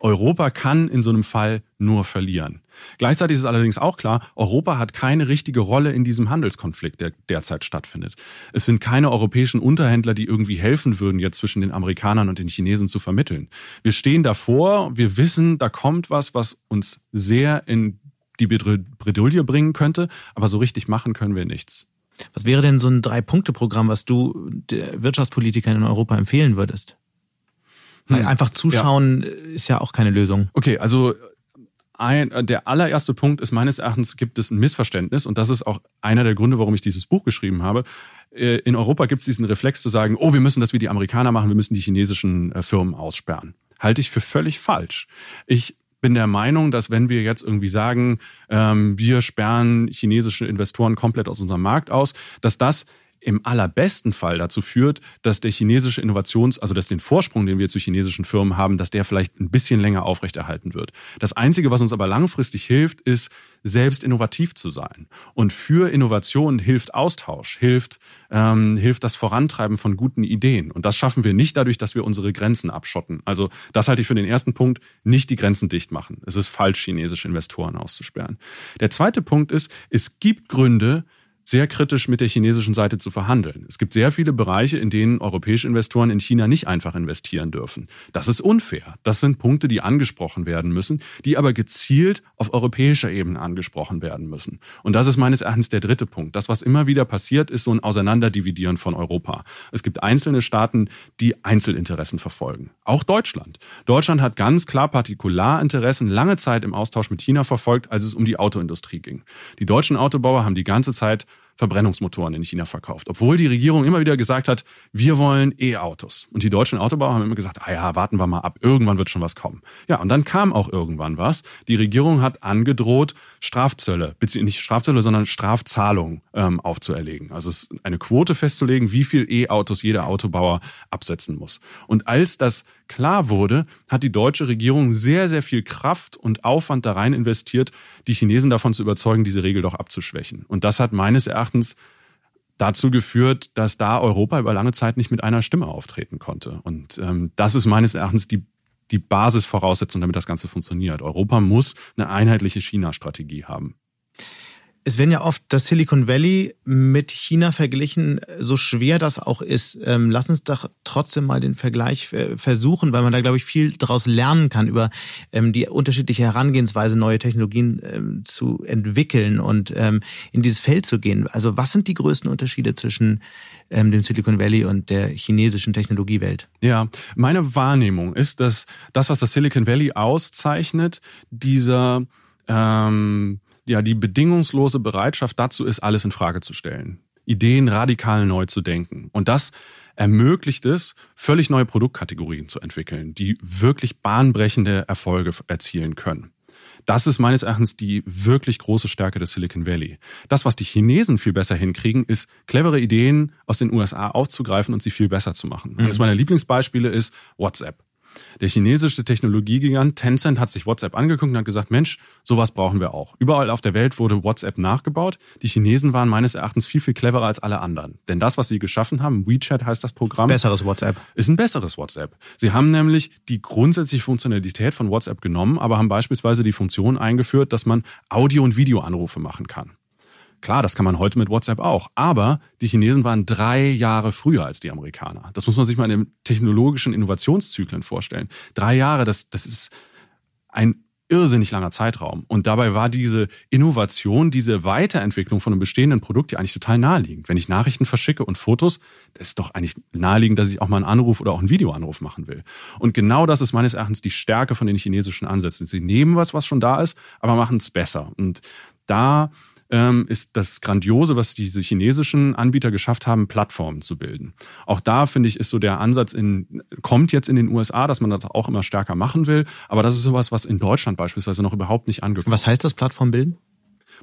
Europa kann in so einem Fall nur verlieren. Gleichzeitig ist es allerdings auch klar, Europa hat keine richtige Rolle in diesem Handelskonflikt, der derzeit stattfindet. Es sind keine europäischen Unterhändler, die irgendwie helfen würden, jetzt zwischen den Amerikanern und den Chinesen zu vermitteln. Wir stehen davor, wir wissen, da kommt was, was uns sehr in die Bredouille bringen könnte, aber so richtig machen können wir nichts. Was wäre denn so ein Drei-Punkte-Programm, was du der Wirtschaftspolitikern in Europa empfehlen würdest? Hm. Einfach zuschauen ja. ist ja auch keine Lösung. Okay, also ein, äh, der allererste Punkt ist meines Erachtens gibt es ein Missverständnis und das ist auch einer der Gründe, warum ich dieses Buch geschrieben habe. Äh, in Europa gibt es diesen Reflex zu sagen, oh, wir müssen das wie die Amerikaner machen, wir müssen die chinesischen äh, Firmen aussperren. Halte ich für völlig falsch. Ich bin der Meinung, dass wenn wir jetzt irgendwie sagen, ähm, wir sperren chinesische Investoren komplett aus unserem Markt aus, dass das im allerbesten Fall dazu führt, dass der chinesische Innovations, also dass den Vorsprung, den wir zu chinesischen Firmen haben, dass der vielleicht ein bisschen länger aufrechterhalten wird. Das Einzige, was uns aber langfristig hilft, ist, selbst innovativ zu sein. Und für Innovation hilft Austausch, hilft, ähm, hilft das Vorantreiben von guten Ideen. Und das schaffen wir nicht dadurch, dass wir unsere Grenzen abschotten. Also das halte ich für den ersten Punkt, nicht die Grenzen dicht machen. Es ist falsch, chinesische Investoren auszusperren. Der zweite Punkt ist, es gibt Gründe, sehr kritisch mit der chinesischen Seite zu verhandeln. Es gibt sehr viele Bereiche, in denen europäische Investoren in China nicht einfach investieren dürfen. Das ist unfair. Das sind Punkte, die angesprochen werden müssen, die aber gezielt auf europäischer Ebene angesprochen werden müssen. Und das ist meines Erachtens der dritte Punkt. Das, was immer wieder passiert, ist so ein Auseinanderdividieren von Europa. Es gibt einzelne Staaten, die Einzelinteressen verfolgen. Auch Deutschland. Deutschland hat ganz klar Partikularinteressen lange Zeit im Austausch mit China verfolgt, als es um die Autoindustrie ging. Die deutschen Autobauer haben die ganze Zeit Verbrennungsmotoren in China verkauft. Obwohl die Regierung immer wieder gesagt hat, wir wollen E-Autos. Und die deutschen Autobauer haben immer gesagt, ah ja, warten wir mal ab, irgendwann wird schon was kommen. Ja, und dann kam auch irgendwann was. Die Regierung hat angedroht, Strafzölle, beziehungsweise nicht Strafzölle, sondern Strafzahlungen ähm, aufzuerlegen. Also es eine Quote festzulegen, wie viel E-Autos jeder Autobauer absetzen muss. Und als das klar wurde, hat die deutsche Regierung sehr, sehr viel Kraft und Aufwand da rein investiert, die Chinesen davon zu überzeugen, diese Regel doch abzuschwächen. Und das hat meines Erachtens dazu geführt, dass da Europa über lange Zeit nicht mit einer Stimme auftreten konnte. Und ähm, das ist meines Erachtens die, die Basisvoraussetzung, damit das Ganze funktioniert. Europa muss eine einheitliche China-Strategie haben. Es werden ja oft das Silicon Valley mit China verglichen, so schwer das auch ist. Ähm, lass uns doch trotzdem mal den Vergleich versuchen, weil man da, glaube ich, viel daraus lernen kann, über ähm, die unterschiedliche Herangehensweise, neue Technologien ähm, zu entwickeln und ähm, in dieses Feld zu gehen. Also was sind die größten Unterschiede zwischen ähm, dem Silicon Valley und der chinesischen Technologiewelt? Ja, meine Wahrnehmung ist, dass das, was das Silicon Valley auszeichnet, dieser ähm, ja die bedingungslose Bereitschaft dazu ist, alles in Frage zu stellen, Ideen radikal neu zu denken. Und das ermöglicht es, völlig neue Produktkategorien zu entwickeln, die wirklich bahnbrechende Erfolge erzielen können. Das ist meines Erachtens die wirklich große Stärke des Silicon Valley. Das, was die Chinesen viel besser hinkriegen, ist, clevere Ideen aus den USA aufzugreifen und sie viel besser zu machen. Mhm. Eines meiner Lieblingsbeispiele ist WhatsApp. Der chinesische Technologiegigant Tencent hat sich WhatsApp angeguckt und hat gesagt, Mensch, sowas brauchen wir auch. Überall auf der Welt wurde WhatsApp nachgebaut. Die Chinesen waren meines Erachtens viel, viel cleverer als alle anderen. Denn das, was sie geschaffen haben, WeChat heißt das Programm. Besseres WhatsApp. Ist ein besseres WhatsApp. Sie haben nämlich die grundsätzliche Funktionalität von WhatsApp genommen, aber haben beispielsweise die Funktion eingeführt, dass man Audio- und Videoanrufe machen kann. Klar, das kann man heute mit WhatsApp auch. Aber die Chinesen waren drei Jahre früher als die Amerikaner. Das muss man sich mal in den technologischen Innovationszyklen vorstellen. Drei Jahre, das, das ist ein irrsinnig langer Zeitraum. Und dabei war diese Innovation, diese Weiterentwicklung von einem bestehenden Produkt ja eigentlich total naheliegend. Wenn ich Nachrichten verschicke und Fotos, das ist doch eigentlich naheliegend, dass ich auch mal einen Anruf oder auch einen Videoanruf machen will. Und genau das ist meines Erachtens die Stärke von den chinesischen Ansätzen. Sie nehmen was, was schon da ist, aber machen es besser. Und da ähm, ist das Grandiose, was diese chinesischen Anbieter geschafft haben, Plattformen zu bilden. Auch da finde ich, ist so der Ansatz in, kommt jetzt in den USA, dass man das auch immer stärker machen will. Aber das ist sowas, was in Deutschland beispielsweise noch überhaupt nicht angekommen ist. Was heißt das Plattform bilden?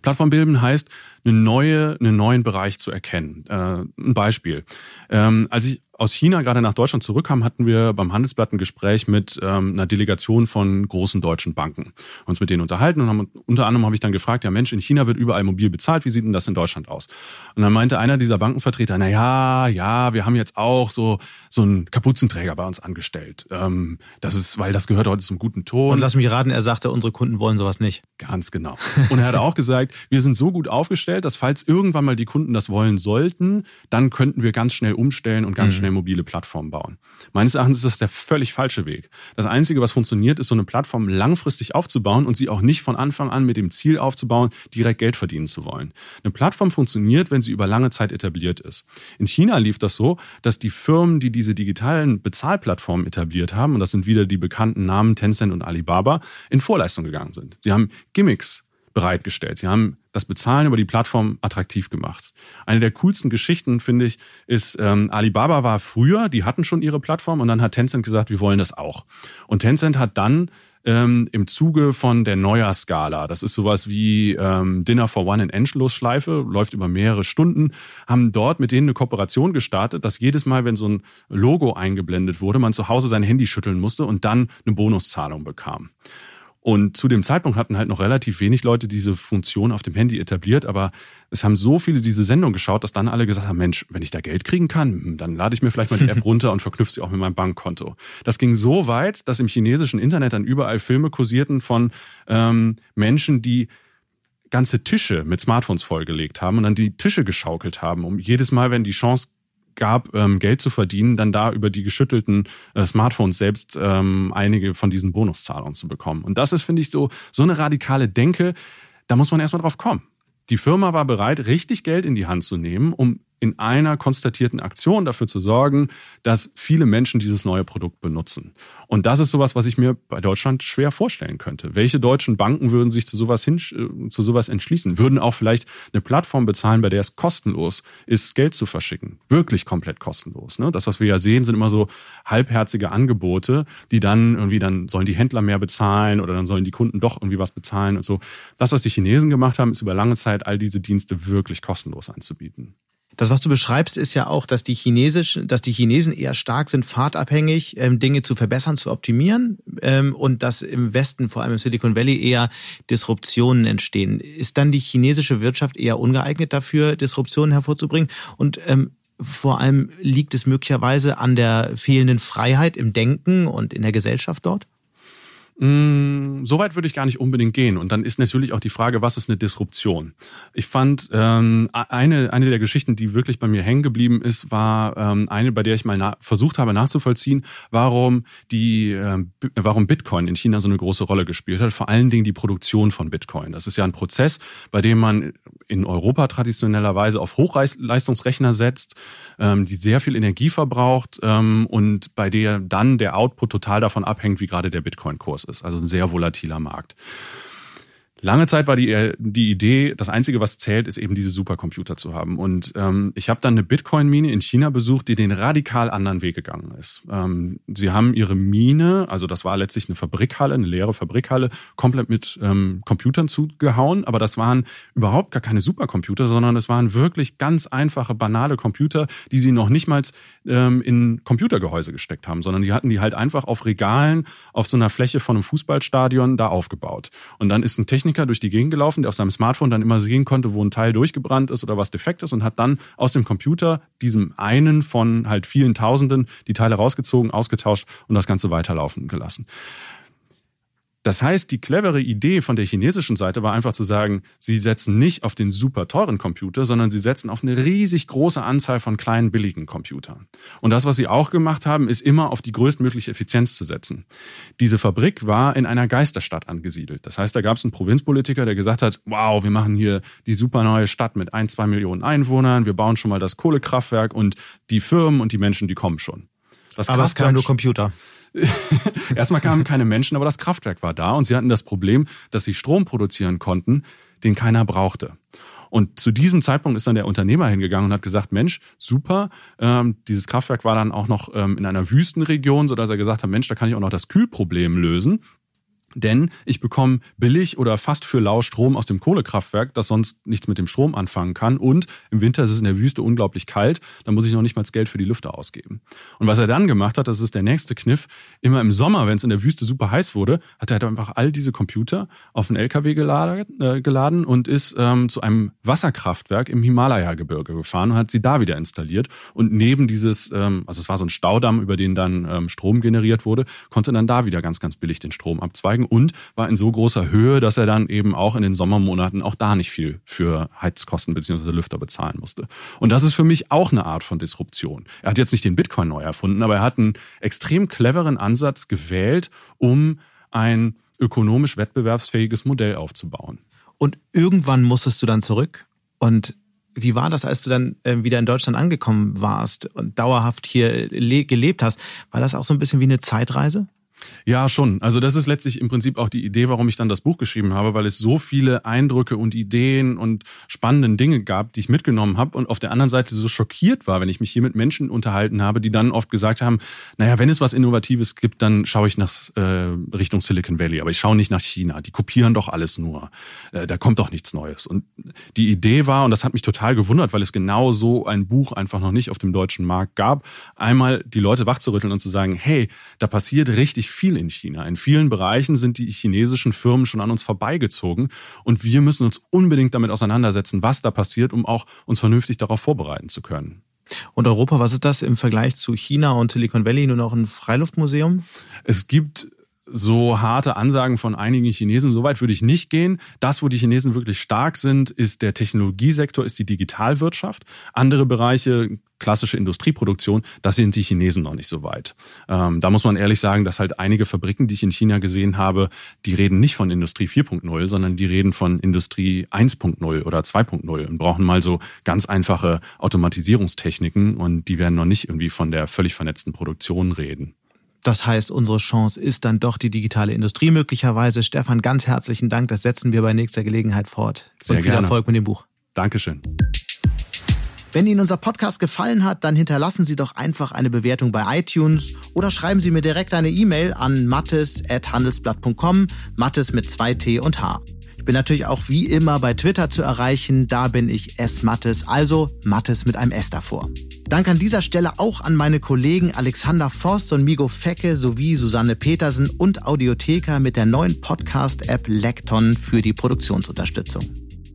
Plattform bilden heißt, eine neue, einen neuen Bereich zu erkennen. Äh, ein Beispiel. Ähm, als ich aus China gerade nach Deutschland zurückkam, hatten wir beim Handelsblatt ein Gespräch mit ähm, einer Delegation von großen deutschen Banken. Uns mit denen unterhalten und haben, unter anderem habe ich dann gefragt, ja Mensch, in China wird überall mobil bezahlt, wie sieht denn das in Deutschland aus? Und dann meinte einer dieser Bankenvertreter, na ja, ja, wir haben jetzt auch so so einen Kapuzenträger bei uns angestellt. Ähm, das ist, weil das gehört heute zum guten Ton. Und lass mich raten, er sagte, unsere Kunden wollen sowas nicht. Ganz genau. Und er hat auch gesagt, wir sind so gut aufgestellt, dass falls irgendwann mal die Kunden das wollen sollten, dann könnten wir ganz schnell umstellen und ganz mhm. schnell schnell mobile Plattformen bauen. Meines Erachtens ist das der völlig falsche Weg. Das Einzige, was funktioniert, ist so eine Plattform langfristig aufzubauen und sie auch nicht von Anfang an mit dem Ziel aufzubauen, direkt Geld verdienen zu wollen. Eine Plattform funktioniert, wenn sie über lange Zeit etabliert ist. In China lief das so, dass die Firmen, die diese digitalen Bezahlplattformen etabliert haben, und das sind wieder die bekannten Namen Tencent und Alibaba, in Vorleistung gegangen sind. Sie haben Gimmicks bereitgestellt. Sie haben das Bezahlen über die Plattform attraktiv gemacht. Eine der coolsten Geschichten, finde ich, ist, ähm, Alibaba war früher, die hatten schon ihre Plattform und dann hat Tencent gesagt, wir wollen das auch. Und Tencent hat dann ähm, im Zuge von der Neujahrskala, das ist sowas wie ähm, Dinner for One in Endlosschleife, läuft über mehrere Stunden, haben dort mit denen eine Kooperation gestartet, dass jedes Mal, wenn so ein Logo eingeblendet wurde, man zu Hause sein Handy schütteln musste und dann eine Bonuszahlung bekam. Und zu dem Zeitpunkt hatten halt noch relativ wenig Leute diese Funktion auf dem Handy etabliert, aber es haben so viele diese Sendung geschaut, dass dann alle gesagt haben, Mensch, wenn ich da Geld kriegen kann, dann lade ich mir vielleicht mal die App runter und verknüpfe sie auch mit meinem Bankkonto. Das ging so weit, dass im chinesischen Internet dann überall Filme kursierten von ähm, Menschen, die ganze Tische mit Smartphones vollgelegt haben und dann die Tische geschaukelt haben, um jedes Mal, wenn die Chance gab, ähm, Geld zu verdienen, dann da über die geschüttelten äh, Smartphones selbst ähm, einige von diesen Bonuszahlungen zu bekommen. Und das ist, finde ich, so, so eine radikale Denke, da muss man erstmal drauf kommen. Die Firma war bereit, richtig Geld in die Hand zu nehmen, um in einer konstatierten Aktion dafür zu sorgen, dass viele Menschen dieses neue Produkt benutzen. Und das ist sowas, was ich mir bei Deutschland schwer vorstellen könnte. Welche deutschen Banken würden sich zu sowas hin, äh, zu sowas entschließen? Würden auch vielleicht eine Plattform bezahlen, bei der es kostenlos ist, Geld zu verschicken? Wirklich komplett kostenlos. Ne? Das, was wir ja sehen, sind immer so halbherzige Angebote, die dann irgendwie, dann sollen die Händler mehr bezahlen oder dann sollen die Kunden doch irgendwie was bezahlen und so. Das, was die Chinesen gemacht haben, ist über lange Zeit all diese Dienste wirklich kostenlos anzubieten. Das, was du beschreibst, ist ja auch, dass die chinesischen, dass die Chinesen eher stark sind, fahrtabhängig, ähm, Dinge zu verbessern, zu optimieren ähm, und dass im Westen, vor allem im Silicon Valley, eher Disruptionen entstehen. Ist dann die chinesische Wirtschaft eher ungeeignet dafür, Disruptionen hervorzubringen? Und ähm, vor allem liegt es möglicherweise an der fehlenden Freiheit im Denken und in der Gesellschaft dort? Mm, so weit würde ich gar nicht unbedingt gehen. Und dann ist natürlich auch die Frage, was ist eine Disruption? Ich fand ähm, eine, eine der Geschichten, die wirklich bei mir hängen geblieben ist, war ähm, eine, bei der ich mal versucht habe nachzuvollziehen, warum die, äh, warum Bitcoin in China so eine große Rolle gespielt hat. Vor allen Dingen die Produktion von Bitcoin. Das ist ja ein Prozess, bei dem man in Europa traditionellerweise auf Hochleistungsrechner setzt, ähm, die sehr viel Energie verbraucht ähm, und bei der dann der Output total davon abhängt, wie gerade der Bitcoin-Kurs ist. Also ein sehr volatiler Markt. Lange Zeit war die, äh, die Idee, das Einzige, was zählt, ist eben diese Supercomputer zu haben. Und ähm, ich habe dann eine Bitcoin-Mine in China besucht, die den radikal anderen Weg gegangen ist. Ähm, sie haben ihre Mine, also das war letztlich eine Fabrikhalle, eine leere Fabrikhalle, komplett mit ähm, Computern zugehauen. Aber das waren überhaupt gar keine Supercomputer, sondern es waren wirklich ganz einfache, banale Computer, die sie noch nicht mal ähm, in Computergehäuse gesteckt haben, sondern die hatten die halt einfach auf Regalen auf so einer Fläche von einem Fußballstadion da aufgebaut. Und dann ist ein Techniker Techniker durch die Gegend gelaufen, der auf seinem Smartphone dann immer sehen konnte, wo ein Teil durchgebrannt ist oder was defekt ist und hat dann aus dem Computer diesem einen von halt vielen Tausenden die Teile rausgezogen, ausgetauscht und das Ganze weiterlaufen gelassen. Das heißt, die clevere Idee von der chinesischen Seite war einfach zu sagen, sie setzen nicht auf den super teuren Computer, sondern sie setzen auf eine riesig große Anzahl von kleinen billigen Computern. Und das, was sie auch gemacht haben, ist immer auf die größtmögliche Effizienz zu setzen. Diese Fabrik war in einer Geisterstadt angesiedelt. Das heißt, da gab es einen Provinzpolitiker, der gesagt hat, wow, wir machen hier die super neue Stadt mit ein, zwei Millionen Einwohnern, wir bauen schon mal das Kohlekraftwerk und die Firmen und die Menschen, die kommen schon. Das Aber es kamen nur Computer. Erstmal kamen keine Menschen, aber das Kraftwerk war da und sie hatten das Problem, dass sie Strom produzieren konnten, den keiner brauchte. Und zu diesem Zeitpunkt ist dann der Unternehmer hingegangen und hat gesagt, Mensch, super, ähm, dieses Kraftwerk war dann auch noch ähm, in einer Wüstenregion, sodass er gesagt hat, Mensch, da kann ich auch noch das Kühlproblem lösen denn ich bekomme billig oder fast für lau Strom aus dem Kohlekraftwerk, das sonst nichts mit dem Strom anfangen kann. Und im Winter ist es in der Wüste unglaublich kalt, da muss ich noch nicht mal Geld für die Lüfter ausgeben. Und was er dann gemacht hat, das ist der nächste Kniff, immer im Sommer, wenn es in der Wüste super heiß wurde, hat er halt einfach all diese Computer auf einen LKW geladen, äh, geladen und ist ähm, zu einem Wasserkraftwerk im Himalaya-Gebirge gefahren und hat sie da wieder installiert. Und neben dieses, ähm, also es war so ein Staudamm, über den dann ähm, Strom generiert wurde, konnte dann da wieder ganz, ganz billig den Strom abzweigen Anlagen und war in so großer Höhe, dass er dann eben auch in den Sommermonaten auch da nicht viel für Heizkosten bzw. Lüfter bezahlen musste. Und das ist für mich auch eine Art von Disruption. Er hat jetzt nicht den Bitcoin neu erfunden, aber er hat einen extrem cleveren Ansatz gewählt, um ein ökonomisch wettbewerbsfähiges Modell aufzubauen. Und irgendwann musstest du dann zurück und wie war das, als du dann äh, wieder in Deutschland angekommen warst und dauerhaft hier gelebt hast? War das auch so ein bisschen wie eine Zeitreise? Ja, schon. Also das ist letztlich im Prinzip auch die Idee, warum ich dann das Buch geschrieben habe, weil es so viele Eindrücke und Ideen und spannenden Dinge gab, die ich mitgenommen habe und auf der anderen Seite so schockiert war, wenn ich mich hier mit Menschen unterhalten habe, die dann oft gesagt haben, naja, wenn es was Innovatives gibt, dann schaue ich nach äh, Richtung Silicon Valley, aber ich schaue nicht nach China. Die kopieren doch alles nur. Äh, da kommt doch nichts Neues. Und die Idee war, und das hat mich total gewundert, weil es genau so ein Buch einfach noch nicht auf dem deutschen Markt gab, einmal die Leute wachzurütteln und zu sagen, hey, da passiert richtig viel in China. In vielen Bereichen sind die chinesischen Firmen schon an uns vorbeigezogen und wir müssen uns unbedingt damit auseinandersetzen, was da passiert, um auch uns vernünftig darauf vorbereiten zu können. Und Europa, was ist das im Vergleich zu China und Silicon Valley? Nur noch ein Freiluftmuseum? Es gibt so harte Ansagen von einigen Chinesen. Soweit würde ich nicht gehen. Das, wo die Chinesen wirklich stark sind, ist der Technologiesektor, ist die Digitalwirtschaft. Andere Bereiche, klassische Industrieproduktion, das sind die Chinesen noch nicht so weit. Ähm, da muss man ehrlich sagen, dass halt einige Fabriken, die ich in China gesehen habe, die reden nicht von Industrie 4.0, sondern die reden von Industrie 1.0 oder 2.0 und brauchen mal so ganz einfache Automatisierungstechniken und die werden noch nicht irgendwie von der völlig vernetzten Produktion reden. Das heißt, unsere Chance ist dann doch die digitale Industrie möglicherweise. Stefan, ganz herzlichen Dank. Das setzen wir bei nächster Gelegenheit fort. Sehr Und viel gerne. Erfolg mit dem Buch. Dankeschön. Wenn Ihnen unser Podcast gefallen hat, dann hinterlassen Sie doch einfach eine Bewertung bei iTunes oder schreiben Sie mir direkt eine E-Mail an mattes.handelsblatt.com, Mattes mit zwei T und H. Bin natürlich auch wie immer bei Twitter zu erreichen. Da bin ich S. Mattes, also Mattes mit einem S davor. Dank an dieser Stelle auch an meine Kollegen Alexander Forst und Migo Fecke sowie Susanne Petersen und Audiotheker mit der neuen Podcast-App Lekton für die Produktionsunterstützung.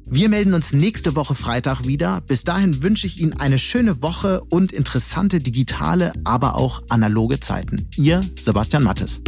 Wir melden uns nächste Woche Freitag wieder. Bis dahin wünsche ich Ihnen eine schöne Woche und interessante digitale, aber auch analoge Zeiten. Ihr Sebastian Mattes.